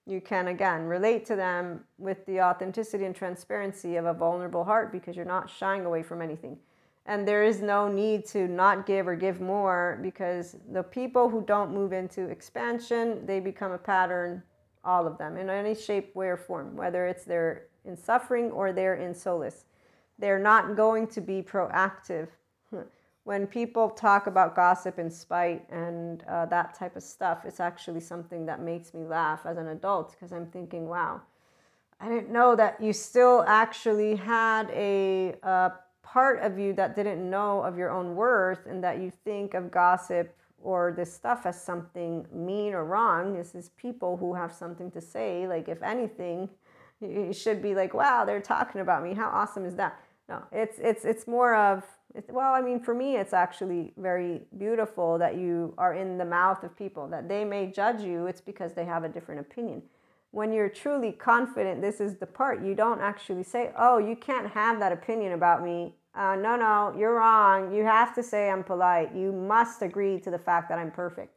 you can again relate to them with the authenticity and transparency of a vulnerable heart because you're not shying away from anything. And there is no need to not give or give more because the people who don't move into expansion, they become a pattern, all of them, in any shape, way, or form, whether it's they're in suffering or they're in solace. They're not going to be proactive when people talk about gossip and spite and uh, that type of stuff, it's actually something that makes me laugh as an adult because I'm thinking, wow, I didn't know that you still actually had a, a part of you that didn't know of your own worth and that you think of gossip or this stuff as something mean or wrong. This is people who have something to say. Like, if anything, you should be like, wow, they're talking about me. How awesome is that? No, it's, it's, it's more of, well, I mean, for me, it's actually very beautiful that you are in the mouth of people, that they may judge you. It's because they have a different opinion. When you're truly confident, this is the part you don't actually say, oh, you can't have that opinion about me. Uh, no, no, you're wrong. You have to say I'm polite. You must agree to the fact that I'm perfect.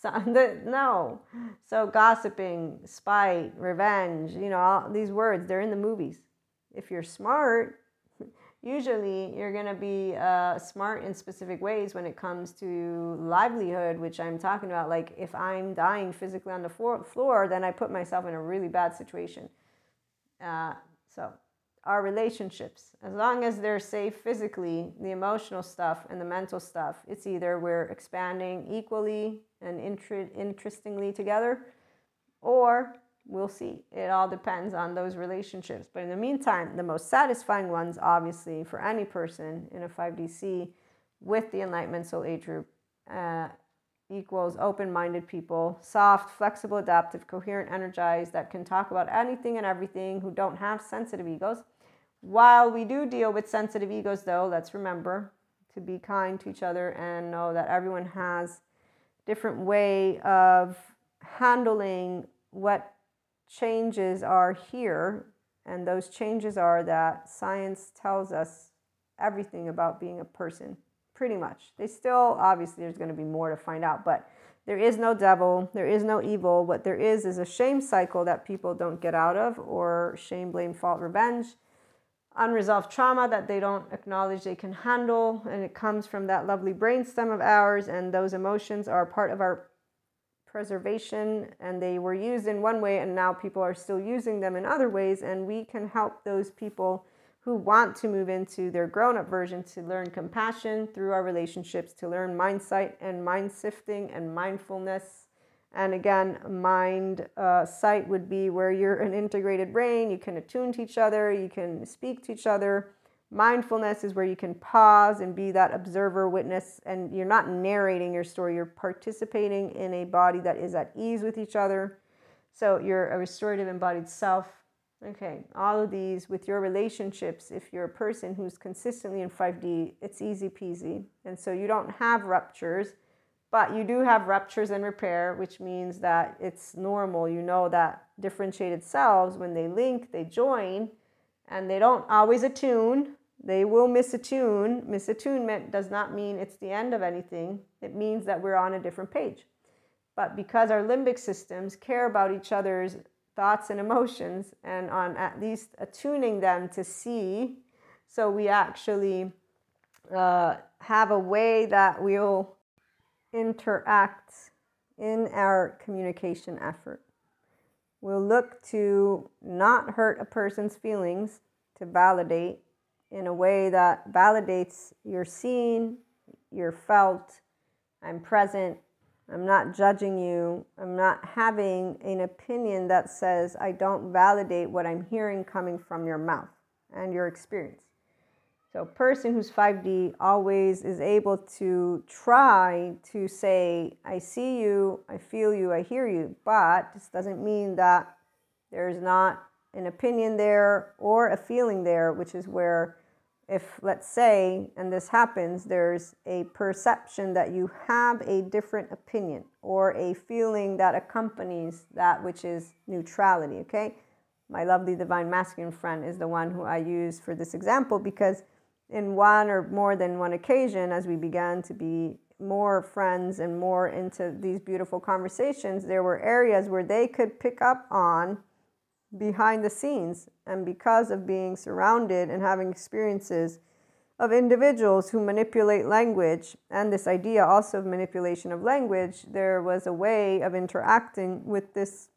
So, the, no. So, gossiping, spite, revenge, you know, all these words, they're in the movies. If you're smart, usually you're going to be uh, smart in specific ways when it comes to livelihood which i'm talking about. Like if i'm dying physically on the floor, floor then i put myself in a really bad situation. Uh, so our relationships as long as they're safe physically the emotional stuff and the mental stuff it's either we're expanding equally and inter- interestingly together or we'll see. It all depends on those relationships. But in the meantime, the most satisfying ones, obviously, for any person in a 5D SEE with the Enlightenment Soul Age group uh, equals open minded people, soft, flexible, adaptive, coherent, energized, that can talk about anything and everything, who don't have sensitive egos. While we do deal with sensitive egos, though, let's remember to be kind to each other and know that everyone has different way of handling what changes are here And those changes are that science tells us everything about being a person, pretty much. They still, obviously, there's going to be more to find out, but there is no devil, there is no evil. What there is is a shame cycle that people don't get out of, or shame, blame, fault, revenge unresolved trauma that they don't acknowledge they can handle and it comes from that lovely brainstem of ours and those emotions are part of our preservation and they were used in one way and now people are still using them in other ways and we can help those people who want to move into their grown-up version to learn compassion through our relationships to learn mindsight and mind sifting and mindfulness and again, mind uh, sight would be where you're an integrated brain, you can attune to each other, you can speak to each other. Mindfulness is where you can pause and be that observer, witness, and you're not narrating your story, you're participating in a body that is at ease with each other. So you're a restorative embodied self. Okay, all of these with your relationships, if you're a person who's consistently in 5D, it's easy peasy. And so you don't have ruptures but you do have ruptures and repair, which means that it's normal. You know that differentiated selves, when they link, they join, and they don't always attune. They will misattune. Misattunement does not mean it's the end of anything, it means that we're on a different page. But because our limbic systems care about each other's thoughts and emotions, and on at least attuning them to see, so we actually uh, have a way that we'll interact in our communication effort. We'll look to not hurt a person's feelings to validate in a way that validates you're seen, you're felt, I'm present, I'm not judging you, I'm not having an opinion that says I don't validate what I'm hearing coming from your mouth and your experience. So, a person who's 5D always is able to try to say, I see you, I feel you, I hear you, but this doesn't mean that there's not an opinion there or a feeling there, which is where, if let's say, and this happens, there's a perception that you have a different opinion or a feeling that accompanies that which is neutrality, okay? My lovely divine masculine friend is the one who I use for this example because in one or more than one occasion, as we began to be more friends and more into these beautiful conversations, there were areas where they could pick up on behind the scenes. And because of being surrounded and having experiences of individuals who manipulate language and this idea also of manipulation of language, there was a way of interacting with this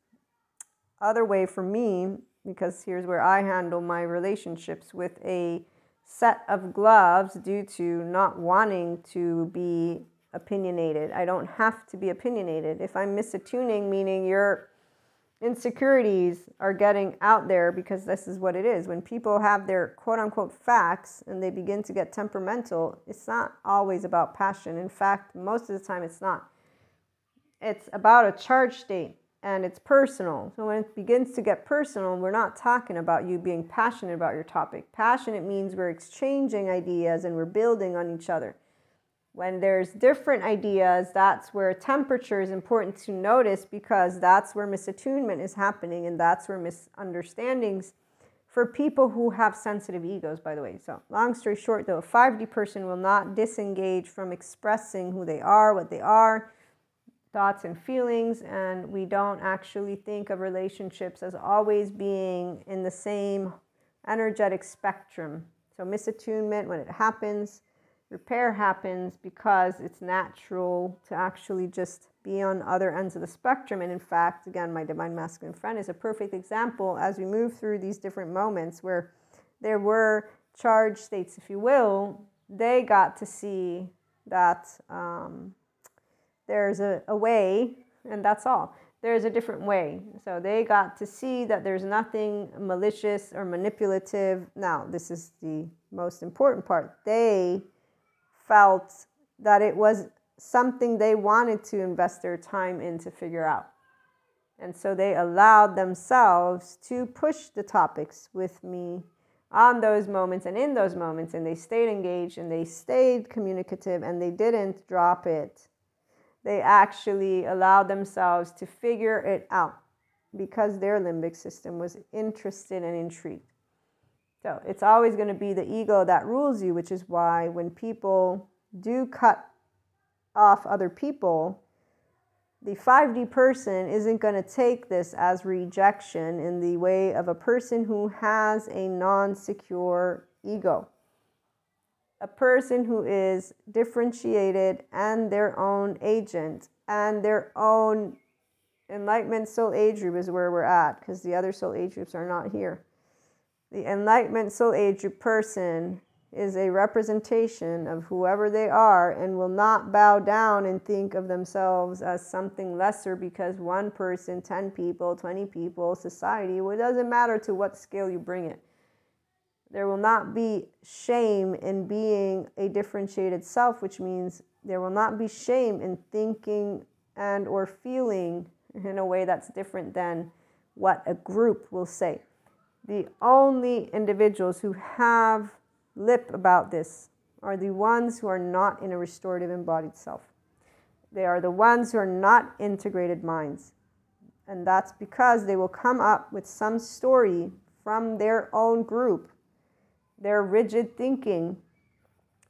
other way for me, because here's where I handle my relationships with a set of gloves due to not wanting to be opinionated. I don't have to be opinionated. If I'm misattuning, meaning your insecurities are getting out there because this is what it is. When people have their quote unquote facts and they begin to get temperamental, it's not always about passion. In fact, most of the time it's not. It's about a charge state and it's personal. So when it begins to get personal, we're not talking about you being passionate about your topic. Passionate means we're exchanging ideas and we're building on each other. When there's different ideas, that's where temperature is important to notice because that's where misattunement is happening and that's where misunderstandings for people who have sensitive egos, by the way. So, long story short, though, a 5D person will not disengage from expressing who they are, what they are thoughts and feelings, and we don't actually think of relationships as always being in the same energetic spectrum. So, misattunement, when it happens, repair happens because it's natural to actually just be on other ends of the spectrum. And in fact, again, my divine masculine friend is a perfect example as we move through these different moments where there were charged states, if you will, they got to see that um, there's a, a way, and that's all. There's a different way. So they got to see that there's nothing malicious or manipulative. Now, this is the most important part. They felt that it was something they wanted to invest their time in to figure out. And so they allowed themselves to push the topics with me on those moments and in those moments. And they stayed engaged and they stayed communicative and they didn't drop it they actually allowed themselves to figure it out because their limbic system was interested and intrigued. So it's always going to be the ego that rules you, which is why when people do cut off other people, the 5D person isn't going to take this as rejection in the way of a person who has a non secure ego. A person who is differentiated and their own agent and their own enlightenment soul age group is where we're at because the other soul age groups are not here. The enlightenment soul age group person is a representation of whoever they are and will not bow down and think of themselves as something lesser because one person, 10 people, 20 people, society, well, it doesn't matter to what scale you bring it. There will not be shame in being a differentiated self, which means there will not be shame in thinking and or feeling in a way that's different than what a group will say. The only individuals who have lip about this are the ones who are not in a restorative embodied self. They are the ones who are not integrated minds. And that's because they will come up with some story from their own group, their rigid thinking,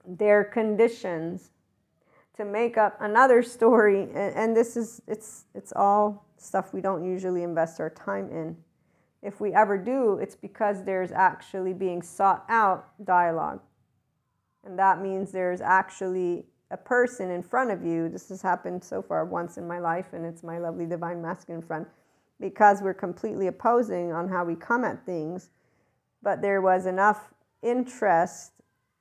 their conditions to make up another story. And, this is, it's, it's all stuff we don't usually invest our time in if we ever do, it's because there's actually being sought out dialogue. And that means there's actually a person in front of you. This has happened so far once in my life, and it's my lovely divine masculine friend, because we're completely opposing on how we come at things. But there was enough interest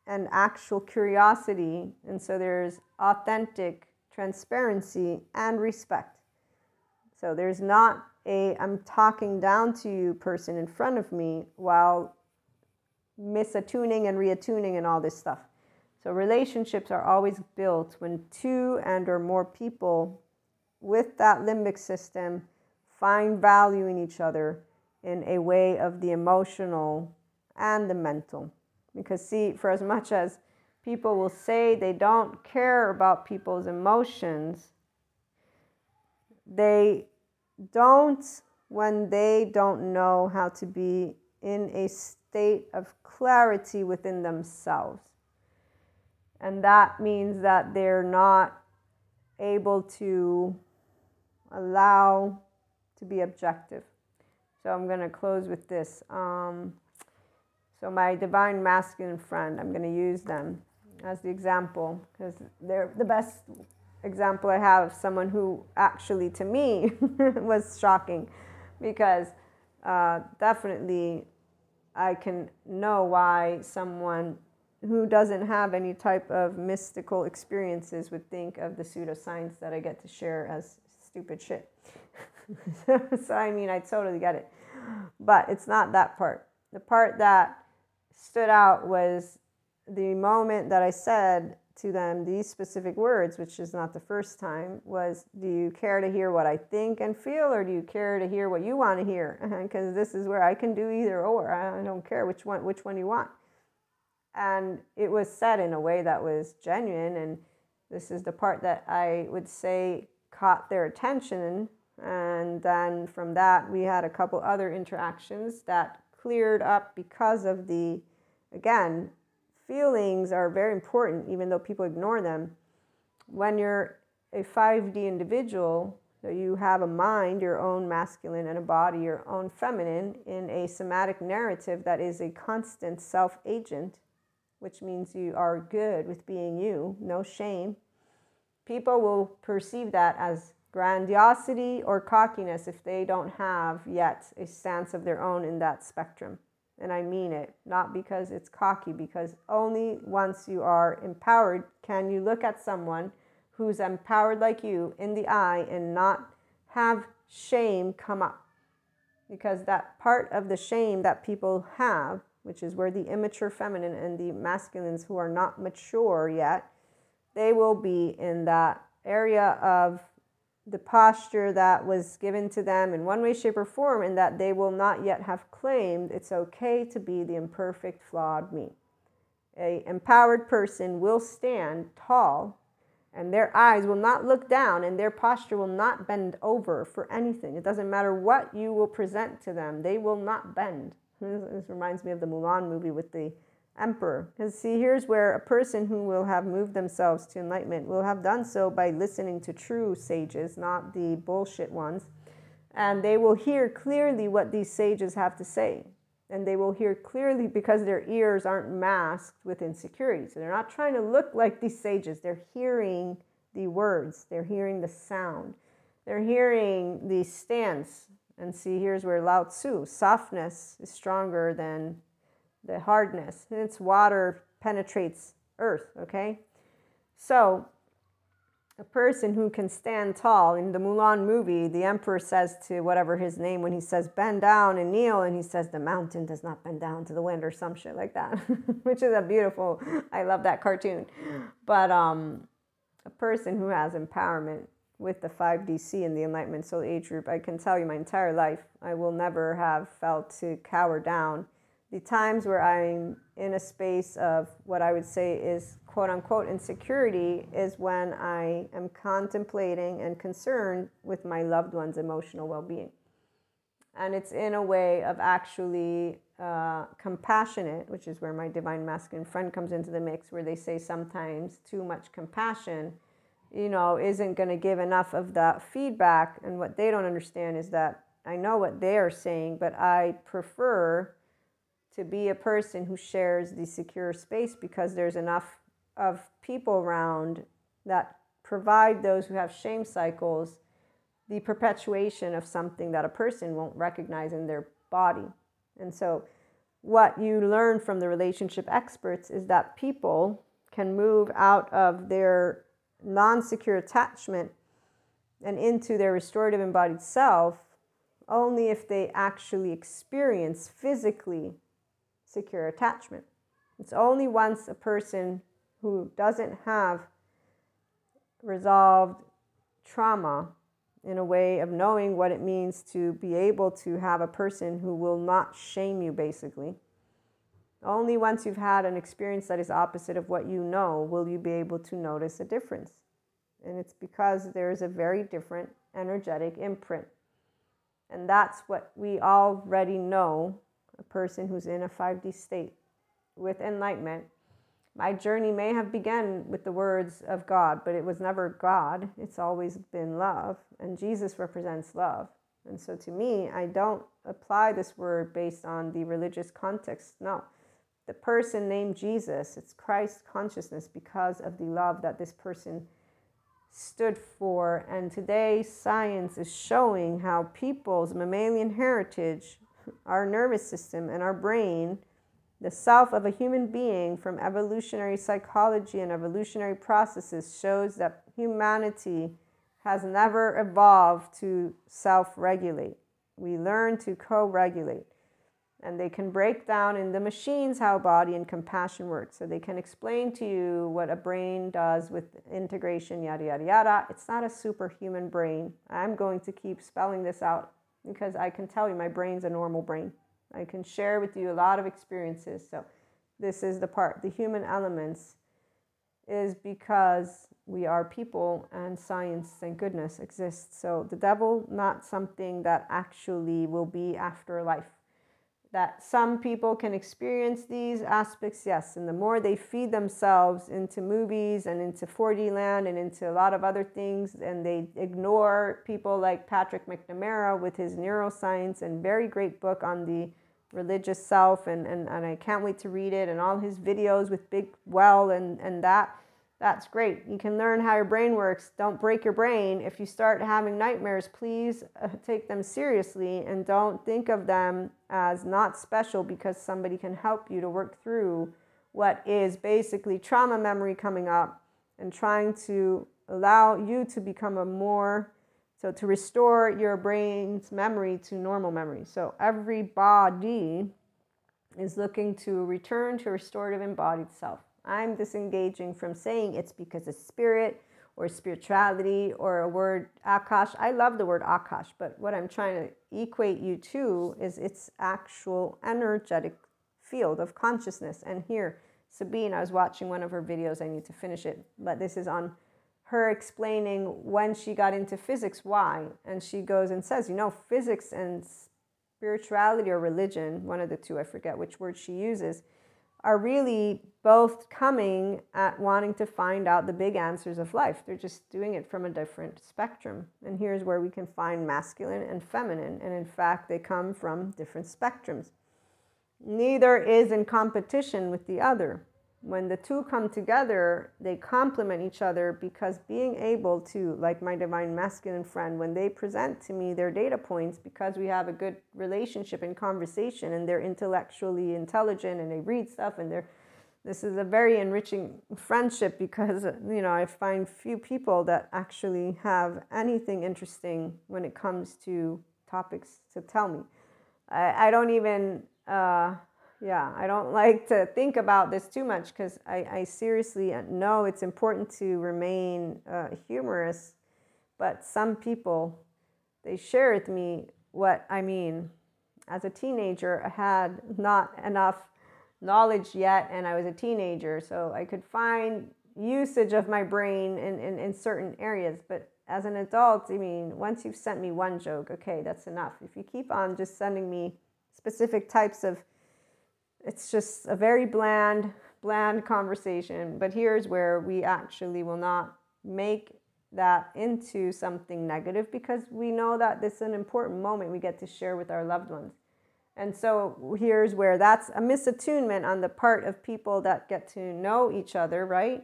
and actual curiosity, and so there's authentic transparency and respect. So there's not a I'm talking down to you person in front of me while misattuning and reattuning and all this stuff. So relationships are always built when two and or more people with that limbic system find value in each other in a way of the emotional and the mental. Because see, for as much as people will say they don't care about people's emotions, they don't when they don't know how to be in a state of clarity within themselves. And that means that they're not able to allow to be objective. So I'm going to close with this. Um, so, my divine masculine friend, I'm going to use them as the example because they're the best example I have of someone who actually, to me, was shocking because uh, definitely I can know why someone who doesn't have any type of mystical experiences would think of the pseudoscience that I get to share as stupid shit. so, I mean, I totally get it. But it's not that part. The part that stood out was the moment that I said, to them these specific words, which is not the first time, was Do you care to hear what I think and feel, or do you care to hear what you want to hear? Because this is where I can do either or. I don't care which one, which one you want. And it was said in a way that was genuine. And this is the part that I would say caught their attention. And then from that, we had a couple other interactions that cleared up because of the, again, feelings are very important, even though people ignore them. When you're a 5D individual, you have a mind, your own masculine, and a body, your own feminine, in a somatic narrative that is a constant self agent, which means you are good with being you, no shame. People will perceive that as grandiosity or cockiness if they don't have yet a stance of their own in that spectrum and I mean it, not because it's cocky, because only once you are empowered can you look at someone who's empowered like you in the eye and not have shame come up. Because that part of the shame that people have, which is where the immature feminine and the masculines who are not mature yet, they will be in that area of the posture that was given to them in one way, shape, or form, and that they will not yet have claimed it's okay to be the imperfect, flawed me. A empowered person will stand tall And their eyes will not look down and their posture will not bend over for anything. It doesn't matter what you will present to them, they will not bend. This reminds me of the Mulan movie with the emperor. Because see, here's where a person who will have moved themselves to enlightenment will have done so by listening to true sages, not the bullshit ones. And they will hear clearly what these sages have to say. And they will hear clearly because their ears aren't masked with insecurity. So they're not trying to look like these sages. They're hearing the words, they're hearing the sound, they're hearing the stance. And see, here's where Lao Tzu softness is stronger than the hardness. And Its water penetrates earth, okay? So, a person who can stand tall in the Mulan movie, the emperor says to whatever his name when he says bend down and kneel, and he says the mountain does not bend down to the wind or some shit like that, which is a beautiful. I love that cartoon, but um, a person who has empowerment with the 5D SEE and the Enlightenment Soul Age group, I can tell you my entire life, I will never have felt to cower down the times where I'm in a space of what I would say is quote unquote insecurity is when I am contemplating and concerned with my loved one's emotional well being. And it's in a way of actually uh, compassionate, which is where my divine masculine friend comes into the mix, where they say sometimes too much compassion, you know, isn't going to give enough of that feedback. And what they don't understand is that I know what they are saying, but I prefer to be a person who shares the secure space because there's enough of people around that provide those who have shame cycles the perpetuation of something that a person won't recognize in their body. And so, what you learn from the relationship experts is that people can move out of their non secure attachment and into their restorative embodied self only if they actually experience physically secure attachment. It's only once a person who doesn't have resolved trauma in a way of knowing what it means to be able to have a person who will not shame you, basically. Only once you've had an experience that is opposite of what you know will you be able to notice a difference. And it's because there is a very different energetic imprint. And that's what we already know a person who's in a 5D state with enlightenment, my journey may have begun with the words of God, but it was never God. It's always been love, and Jesus represents love. And so to me, I don't apply this word based on the religious context. No. The person named Jesus, it's Christ consciousness because of the love that this person stood for. And today, science is showing how people's mammalian heritage our nervous system and our brain, the self of a human being from evolutionary psychology and evolutionary processes shows that humanity has never evolved to self regulate. We learn to co regulate. And they can break down in the machines how body and compassion work. So they can explain to you what a brain does with integration, yada, yada, yada. It's not a superhuman brain. I'm going to keep spelling this out because I can tell you my brain's a normal brain. I can share with you a lot of experiences. So, this is the part. The human elements is because we are people and science, thank goodness, exists. So, the devil, not something that actually will be after life that some people can experience these aspects, yes. And the more they feed themselves into movies and into 4D land and into a lot of other things, and they ignore people like Patrick McNamara with his neuroscience and very great book on the religious self, and, and, and I can't wait to read it, and all his videos with Big Well and, and that that's great. You can learn how your brain works. Don't break your brain. If you start having nightmares, please uh, take them seriously and don't think of them as not special because somebody can help you to work through what is basically trauma memory coming up and trying to allow you to become a more so to restore your brain's memory to normal memory. So every body is looking to return to restorative embodied self. I'm disengaging from saying it's because of spirit or spirituality or a word akash. I love the word akash, but what I'm trying to equate you to is its actual energetic field of consciousness. And here, Sabine, I was watching one of her videos. I need to finish it, but this is on her explaining when she got into physics why and she goes and says you know physics and spirituality or religion one of the two i forget which word she uses are really both coming at wanting to find out the big answers of life. They're just doing it from a different spectrum. And here's where we can find masculine and feminine. And in fact, they come from different spectrums. Neither is in competition with the other when the two come together, they complement each other because being able to, like my divine masculine friend, when they present to me their data points, because we have a good relationship and conversation and they're intellectually intelligent and they read stuff and they're this is a very enriching friendship because you know I find few people that actually have anything interesting when it comes to topics to tell me. I, I don't even uh, yeah i don't like to think about this too much because I, I, seriously know it's important to remain uh, humorous but some people they share with me what i mean as a teenager i had not enough knowledge yet and i was a teenager so i could find usage of my brain in, in, in certain areas but as an adult i mean once you've sent me one joke okay that's enough. If you keep on just sending me specific types of it's just a very bland, bland conversation. But here's where we actually will not make that into something negative because we know that this is an important moment we get to share with our loved ones. And so here's where that's a misattunement on the part of people that get to know each other, right?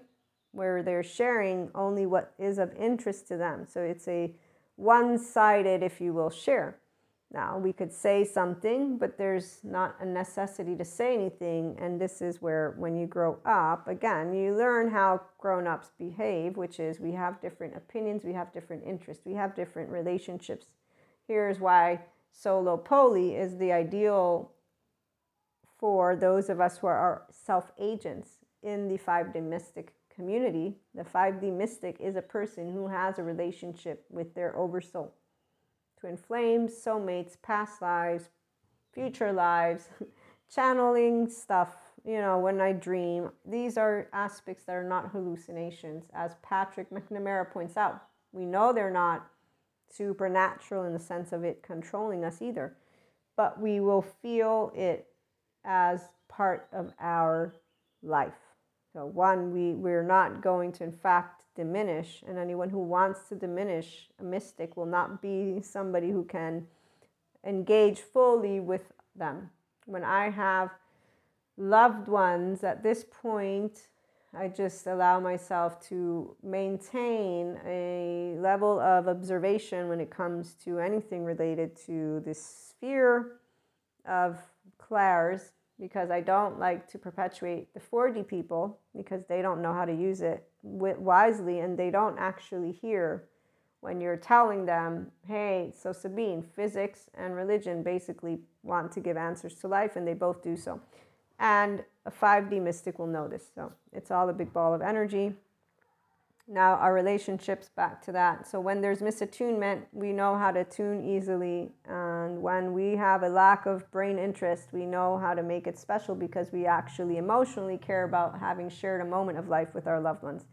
Where they're sharing only what is of interest to them. So it's a one sided, if you will, share. Now, we could say something, but there's not a necessity to say anything. And this is where, when you grow up, again, you learn how grown ups behave, which is we have different opinions, we have different interests, we have different relationships. Here's why solo poly is the ideal for those of us who are self agents in the 5D mystic community. The 5D mystic is a person who has a relationship with their oversoul twin flames, soulmates, past lives, future lives, channeling stuff, you know, when I dream. These are aspects that are not hallucinations, as Patrick McNamara points out. We know they're not supernatural in the sense of it controlling us either, but we will feel it as part of our life. So, one, we, we're not going to, in fact, diminish. And anyone who wants to diminish a mystic will not be somebody who can engage fully with them. When I have loved ones at this point, I just allow myself to maintain a level of observation when it comes to anything related to this sphere of clairs because I don't like to perpetuate the 4D people because they don't know how to use it wisely and they don't actually hear when you're telling them, hey, so Sabine, physics and religion basically want to give answers to life, and they both do so. And a 5D mystic will know this. So it's all a big ball of energy. Now, our relationships, back to that. So, when there's misattunement, we know how to tune easily. Um, And when we have a lack of brain interest, we know how to make it special because we actually emotionally care about having shared a moment of life with our loved ones.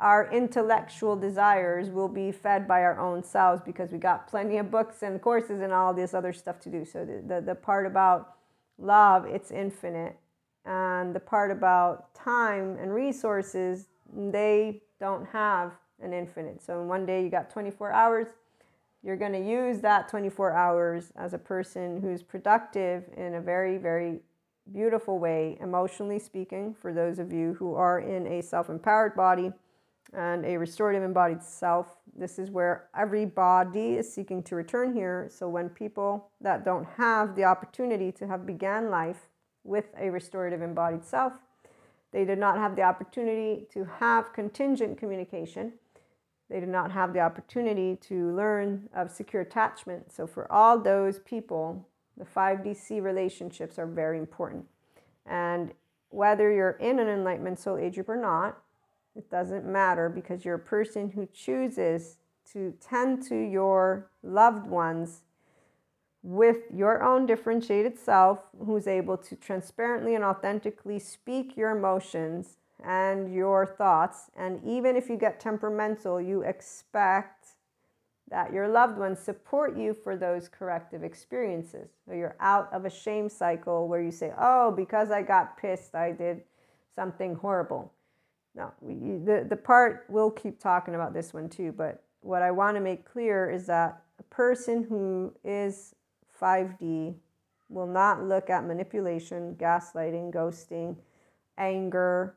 Our intellectual desires will be fed by our own selves because we got plenty of books and courses and all this other stuff to do. So, the, the, the part about love, it's infinite. And the part about time and resources, they don't have an infinite. So in one day you got 24 hours. You're going to use that 24 hours as a person who's productive in a very, very beautiful way, emotionally speaking, for those of you who are in a self empowered body and a restorative embodied self. This is where every body is seeking to return here. So when people that don't have the opportunity to have began life with a restorative embodied self they did not have the opportunity to have contingent communication. They did not have the opportunity to learn of secure attachment. So, for all those people, the 5D SEE relationships are very important. And whether you're in an enlightenment soul age group or not, it doesn't matter because you're a person who chooses to tend to your loved ones with your own differentiated self who's able to transparently and authentically speak your emotions and your thoughts. And even if you get temperamental, you expect that your loved ones support you for those corrective experiences. So you're out of a shame cycle where you say, oh, because I got pissed, I did something horrible. No, we, the, the part, we'll keep talking about this one too, but what I want to make clear is that a person who is 5D will not look at manipulation, gaslighting, ghosting, anger,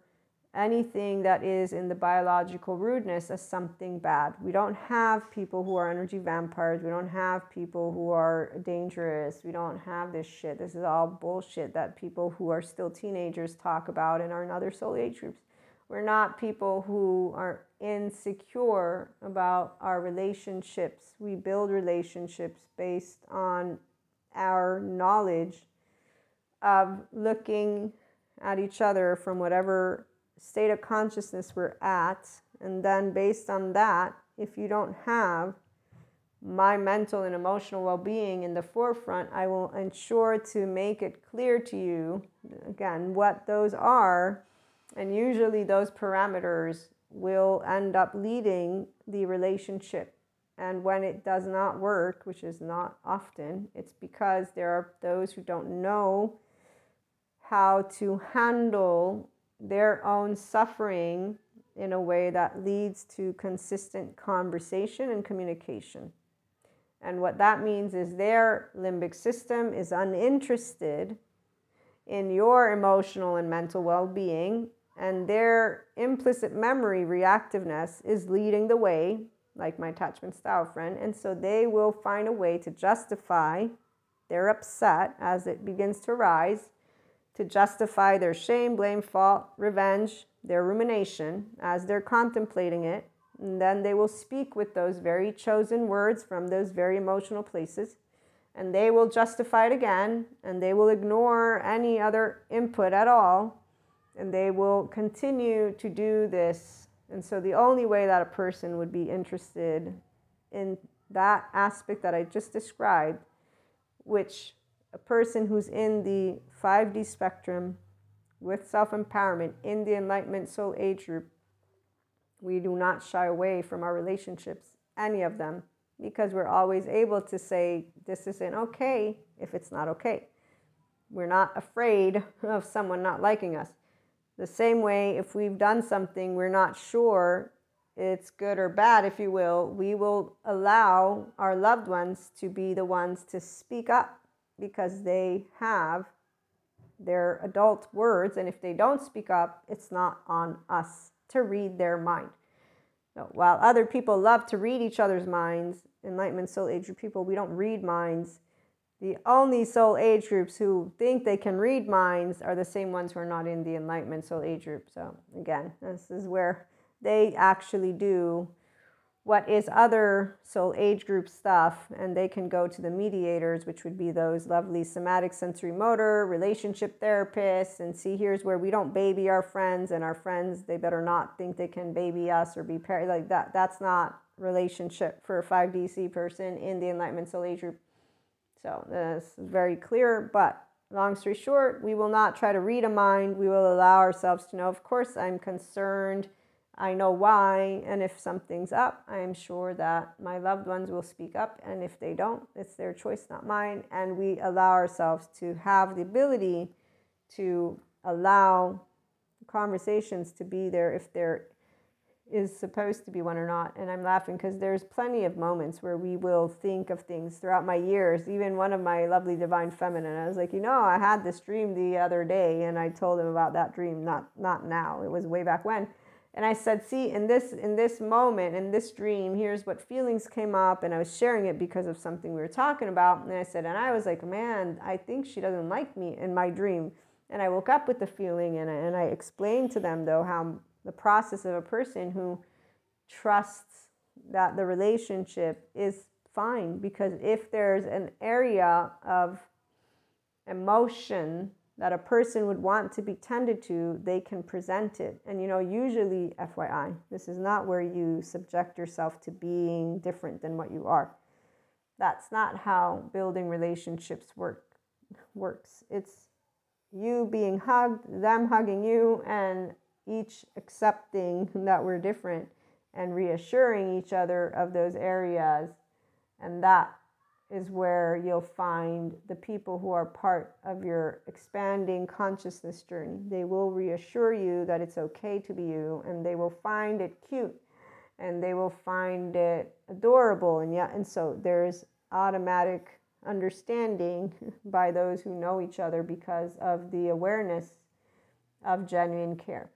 anything that is in the biological rudeness as something bad. We don't have people who are energy vampires. We don't have people who are dangerous. We don't have this shit. This is all bullshit that people who are still teenagers talk about and are in other soul age groups. We're not people who are insecure about our relationships. We build relationships based on our knowledge of looking at each other from whatever state of consciousness we're at. And then, based on that, if you don't have my mental and emotional well being in the forefront, I will ensure to make it clear to you again what those are. And usually, those parameters will end up leading the relationship. And when it does not work, which is not often, it's because there are those who don't know how to handle their own suffering in a way that leads to consistent conversation and communication. And what that means is their limbic system is uninterested in your emotional and mental well being, and their implicit memory reactiveness is leading the way, like my attachment style friend. And so they will find a way to justify their upset as it begins to rise to justify their shame, blame, fault, revenge, their rumination as they're contemplating it. And then they will speak with those very chosen words from those very emotional places. And they will justify it again, and they will ignore any other input at all. And they will continue to do this. And so, the only way that a person would be interested in that aspect that I just described, which a person who's in the 5D spectrum with self empowerment in the Enlightenment Soul Age group, we do not shy away from our relationships, any of them, because we're always able to say, This isn't okay if it's not okay. We're not afraid of someone not liking us. The same way, if we've done something we're not sure it's good or bad, if you will, we will allow our loved ones to be the ones to speak up because they have their adult words, and if they don't speak up, it's not on us to read their mind. So while other people love to read each other's minds, Enlightenment Soul Age group people, we don't read minds. The only soul age groups who think they can read minds are the same ones who are not in the Enlightenment Soul Age group. So again, this is where they actually do what is other soul age group stuff, and they can go to the mediators, which would be those lovely somatic sensory motor relationship therapists, and see here's where we don't baby our friends, and our friends they better not think they can baby us or be paired like that. That's not relationship for a 5D SEE person in the Enlightenment Soul Age group. So this is very clear, but long story short, we will not try to read a mind. We will allow ourselves to know, of course, I'm concerned I know why, and if something's up, I am sure that my loved ones will speak up. And if they don't, it's their choice, not mine. And we allow ourselves to have the ability to allow conversations to be there if there is supposed to be one or not. And I'm laughing because there's plenty of moments where we will think of things throughout my years. Even one of my lovely divine feminine, I was like, you know, I had this dream the other day, and I told him about that dream. Not not now. It was way back when and I said, see, in this in this moment, in this dream, here's what feelings came up, and I was sharing it because of something we were talking about. And I said, and I was like, man, I think she doesn't like me in my dream. And I woke up with the feeling, and I, and I explained to them though how the process of a person who trusts that the relationship is fine because if there's an area of emotion that a person would want to be tended to, they can present it. And you know, usually, FYI, this is not where you subject yourself to being different than what you are. That's not how building relationships work works. It's you being hugged, them hugging you, and each accepting that we're different and reassuring each other of those areas. And that is where you'll find the people who are part of your expanding consciousness journey. They will reassure you that it's okay to be you, and they will find it cute and they will find it adorable. And yeah, and so there's automatic understanding by those who know each other because of the awareness of genuine care.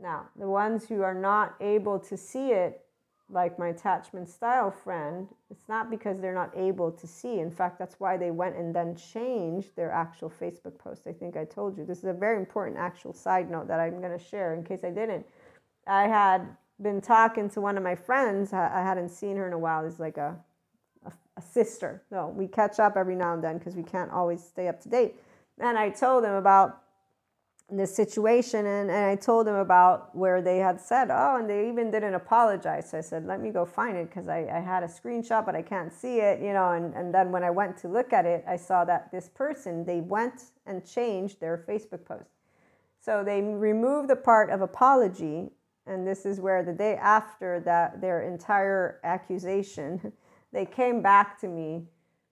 Now, the ones who are not able to see it, like my attachment style friend, it's not because they're not able to see. In fact, that's why they went and then changed their actual Facebook post. I think I told you. This is a very important actual side note that I'm going to share in case I didn't. I had been talking to one of my friends. I hadn't seen her in a while. It's like a, a, a sister. No, we catch up every now and then because we can't always stay up to date. And I told them about this situation and, and I told them about where they had said, oh, and they even didn't apologize. So I said, let me go find it because I, I had a screenshot, but I can't see it, you know. And, and then when I went to look at it, I saw that this person, they went and changed their Facebook post. So they removed the part of apology. And this is where the day after that, their entire accusation, they came back to me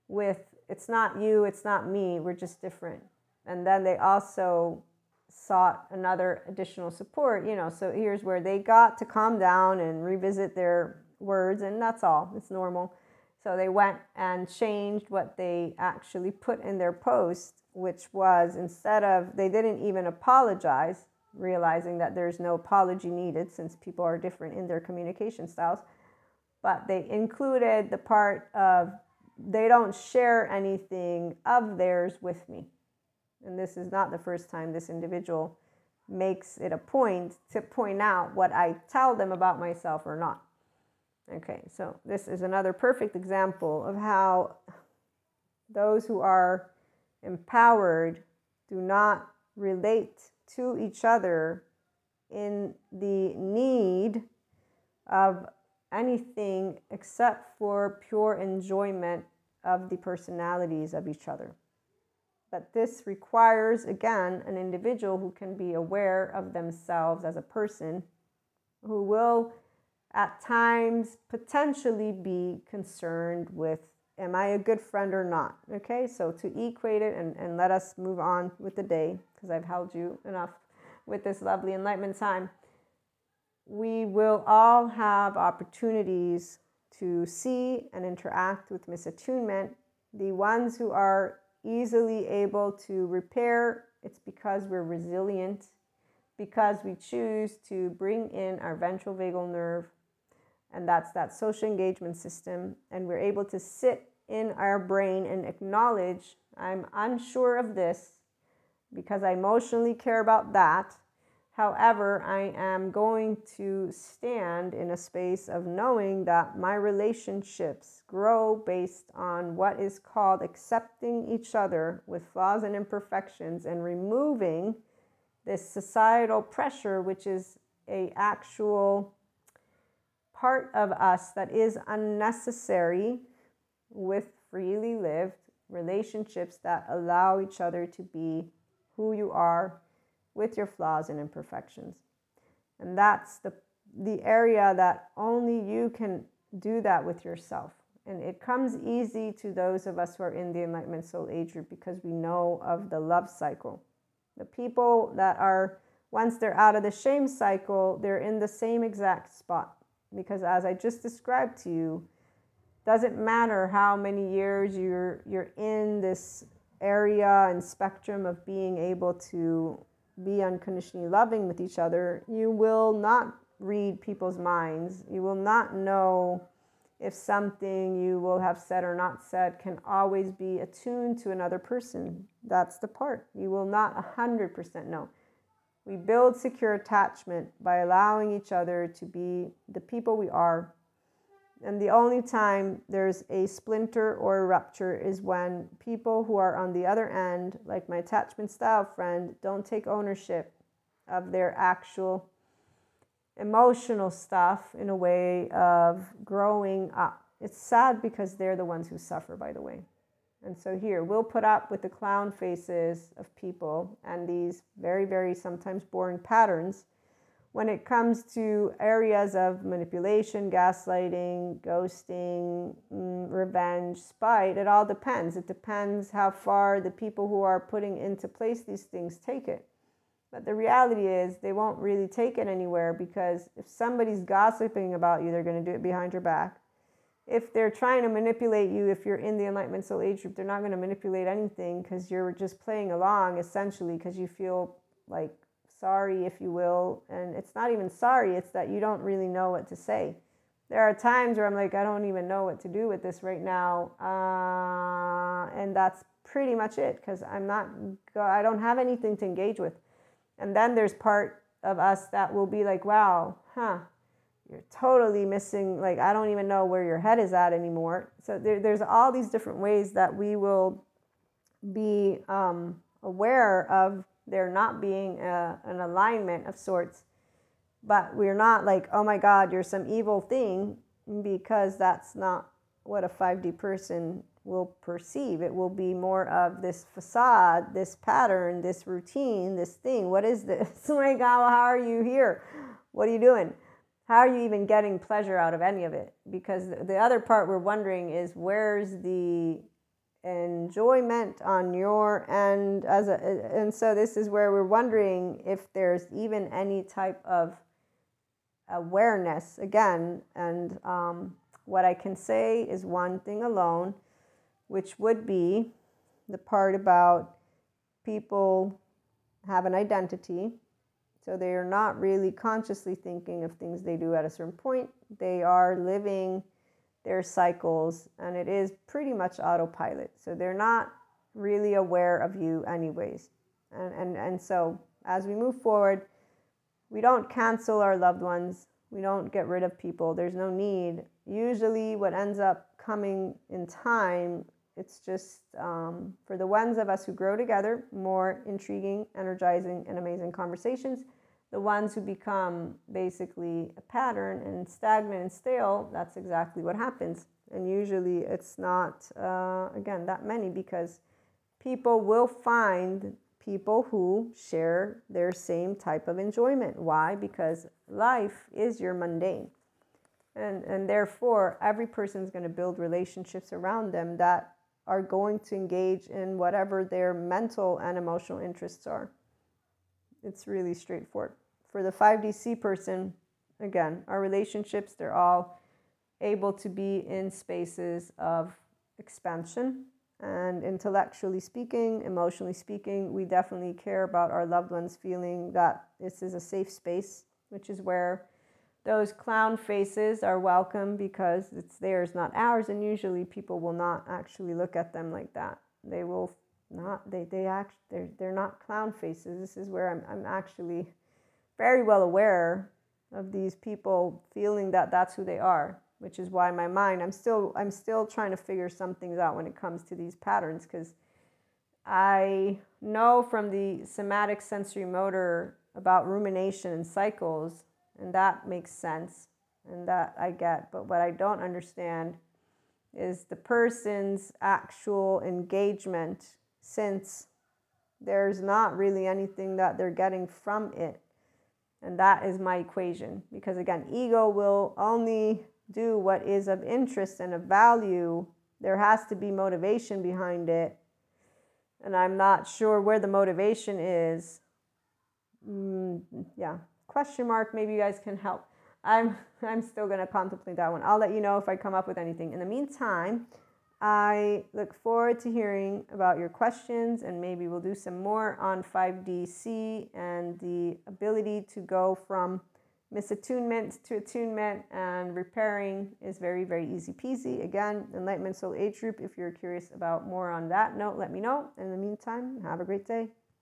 with, it's not you, it's not me, we're just different. And then they also sought another additional support, you know. So here's where they got to calm down and revisit their words, and that's all. It's normal. So they went and changed what they actually put in their post, which was instead of, they didn't even apologize, realizing that there's no apology needed since people are different in their communication styles. But they included the part of, they don't share anything of theirs with me and this is not the first time this individual makes it a point to point out what I tell them about myself or not. Okay, so this is another perfect example of how those who are empowered do not relate to each other in the need of anything except for pure enjoyment of the personalities of each other. But this requires, again, an individual who can be aware of themselves as a person, who will at times potentially be concerned with am I a good friend or not? Okay, so to equate it and, and let us move on with the day, because I've held you enough with this lovely enlightenment time. We will all have opportunities to see and interact with misattunement. The ones who are easily able to repair, it's because we're resilient, because we choose to bring in our ventral vagal nerve, and that's that social engagement system, and we're able to sit in our brain and acknowledge I'm unsure of this because I emotionally care about that However, I am going to stand in a space of knowing that my relationships grow based on what is called accepting each other with flaws and imperfections and removing this societal pressure, which is a actual part of us that is unnecessary with freely lived relationships that allow each other to be who you are with your flaws and imperfections. And that's the, the area that only you can do that with yourself. And it comes easy to those of us who are in the Enlightenment Soul Age group because we know of the love cycle. The people that are, once they're out of the shame cycle, they're in the same exact spot. Because as I just described to you, doesn't matter how many years you're you're in this area and spectrum of being able to be unconditionally loving with each other, you will not read people's minds. You will not know if something you will have said or not said can always be attuned to another person. That's the part. You will not 100% know. We build secure attachment by allowing each other to be the people we are and the only time there's a splinter or a rupture is when people who are on the other end, like my attachment style friend, don't take ownership of their actual emotional stuff in a way of growing up. It's sad because they're the ones who suffer, by the way. And so here, we'll put up with the clown faces of people and these very, very sometimes boring patterns when it comes to areas of manipulation, gaslighting, ghosting, mm, revenge, spite. It all depends. It depends how far the people who are putting into place these things take it. But the reality is, they won't really take it anywhere because if somebody's gossiping about you, they're going to do it behind your back if they're trying to manipulate you, if you're in the Enlightenment Soul Age group, they're not going to manipulate anything because you're just playing along essentially because you feel like sorry, if you will. And it's not even sorry, it's that you don't really know what to say. There are times where I'm like, I don't even know what to do with this right now. Uh, and that's pretty much it because I'm not, I don't have anything to engage with. And then there's part of us that will be like, wow, huh, you're totally missing like i don't even know where your head is at anymore so there, there's all these different ways that we will be um, aware of there not being a, an alignment of sorts. But we're not like oh my god you're some evil thing because that's not what a 5d person will perceive. It will be more of this facade this pattern this routine this thing. What is this? Oh my god how are you here? What are you doing? How are you even getting pleasure out of any of it? Because the other part we're wondering is where's the enjoyment on your end as a and so this is where we're wondering if there's even any type of awareness again and um, what i can say is one thing alone which would be the part about people have an identity so they are not really consciously thinking of things they do at a certain point. They are living their cycles, and it is pretty much autopilot. So they're not really aware of you, anyways. And, and, and so as we move forward, we don't cancel our loved ones, we don't get rid of people. There's no need. Usually, what ends up coming in time it's just um, for the ones of us who grow together, more intriguing, energizing, and amazing conversations. The ones who become basically a pattern and stagnant and stale, that's exactly what happens. And usually it's not, uh, again, that many because people will find people who share their same type of enjoyment. Why? Because life is your mundane. And, and therefore, every person is going to build relationships around them that are going to engage in whatever their mental and emotional interests are. It's really straightforward. For the 5D SEE person, again, our relationships, they're all able to be in spaces of expansion. And intellectually speaking, emotionally speaking, we definitely care about our loved ones feeling that this is a safe space, which is where those clown faces are welcome because it's theirs, not ours. And usually people will not actually look at them like that. They will not, they, they act, they're, they're not clown faces. This is where I'm, I'm actually very well aware of these people feeling that that's who they are which is why my mind i'm still i'm still trying to figure some things out when it comes to these patterns because i know from the somatic sensory motor about rumination and cycles and that makes sense and that I get. But what I don't understand is the person's actual engagement since there's not really anything that they're getting from it. And that is my equation. Because again, ego will only do what is of interest and of value. There has to be motivation behind it. And I'm not sure where the motivation is. Mm, yeah, question mark. Maybe you guys can help. I'm I'm still gonna contemplate that one. I'll let you know if I come up with anything. In the meantime, I look forward to hearing about your questions and maybe we'll do some more on 5D SEE and the ability to go from misattunement to attunement and repairing is very, very easy peasy. Again, Enlightenment Soul Age Group, if you're curious about more on that note, let me know. In the meantime, have a great day.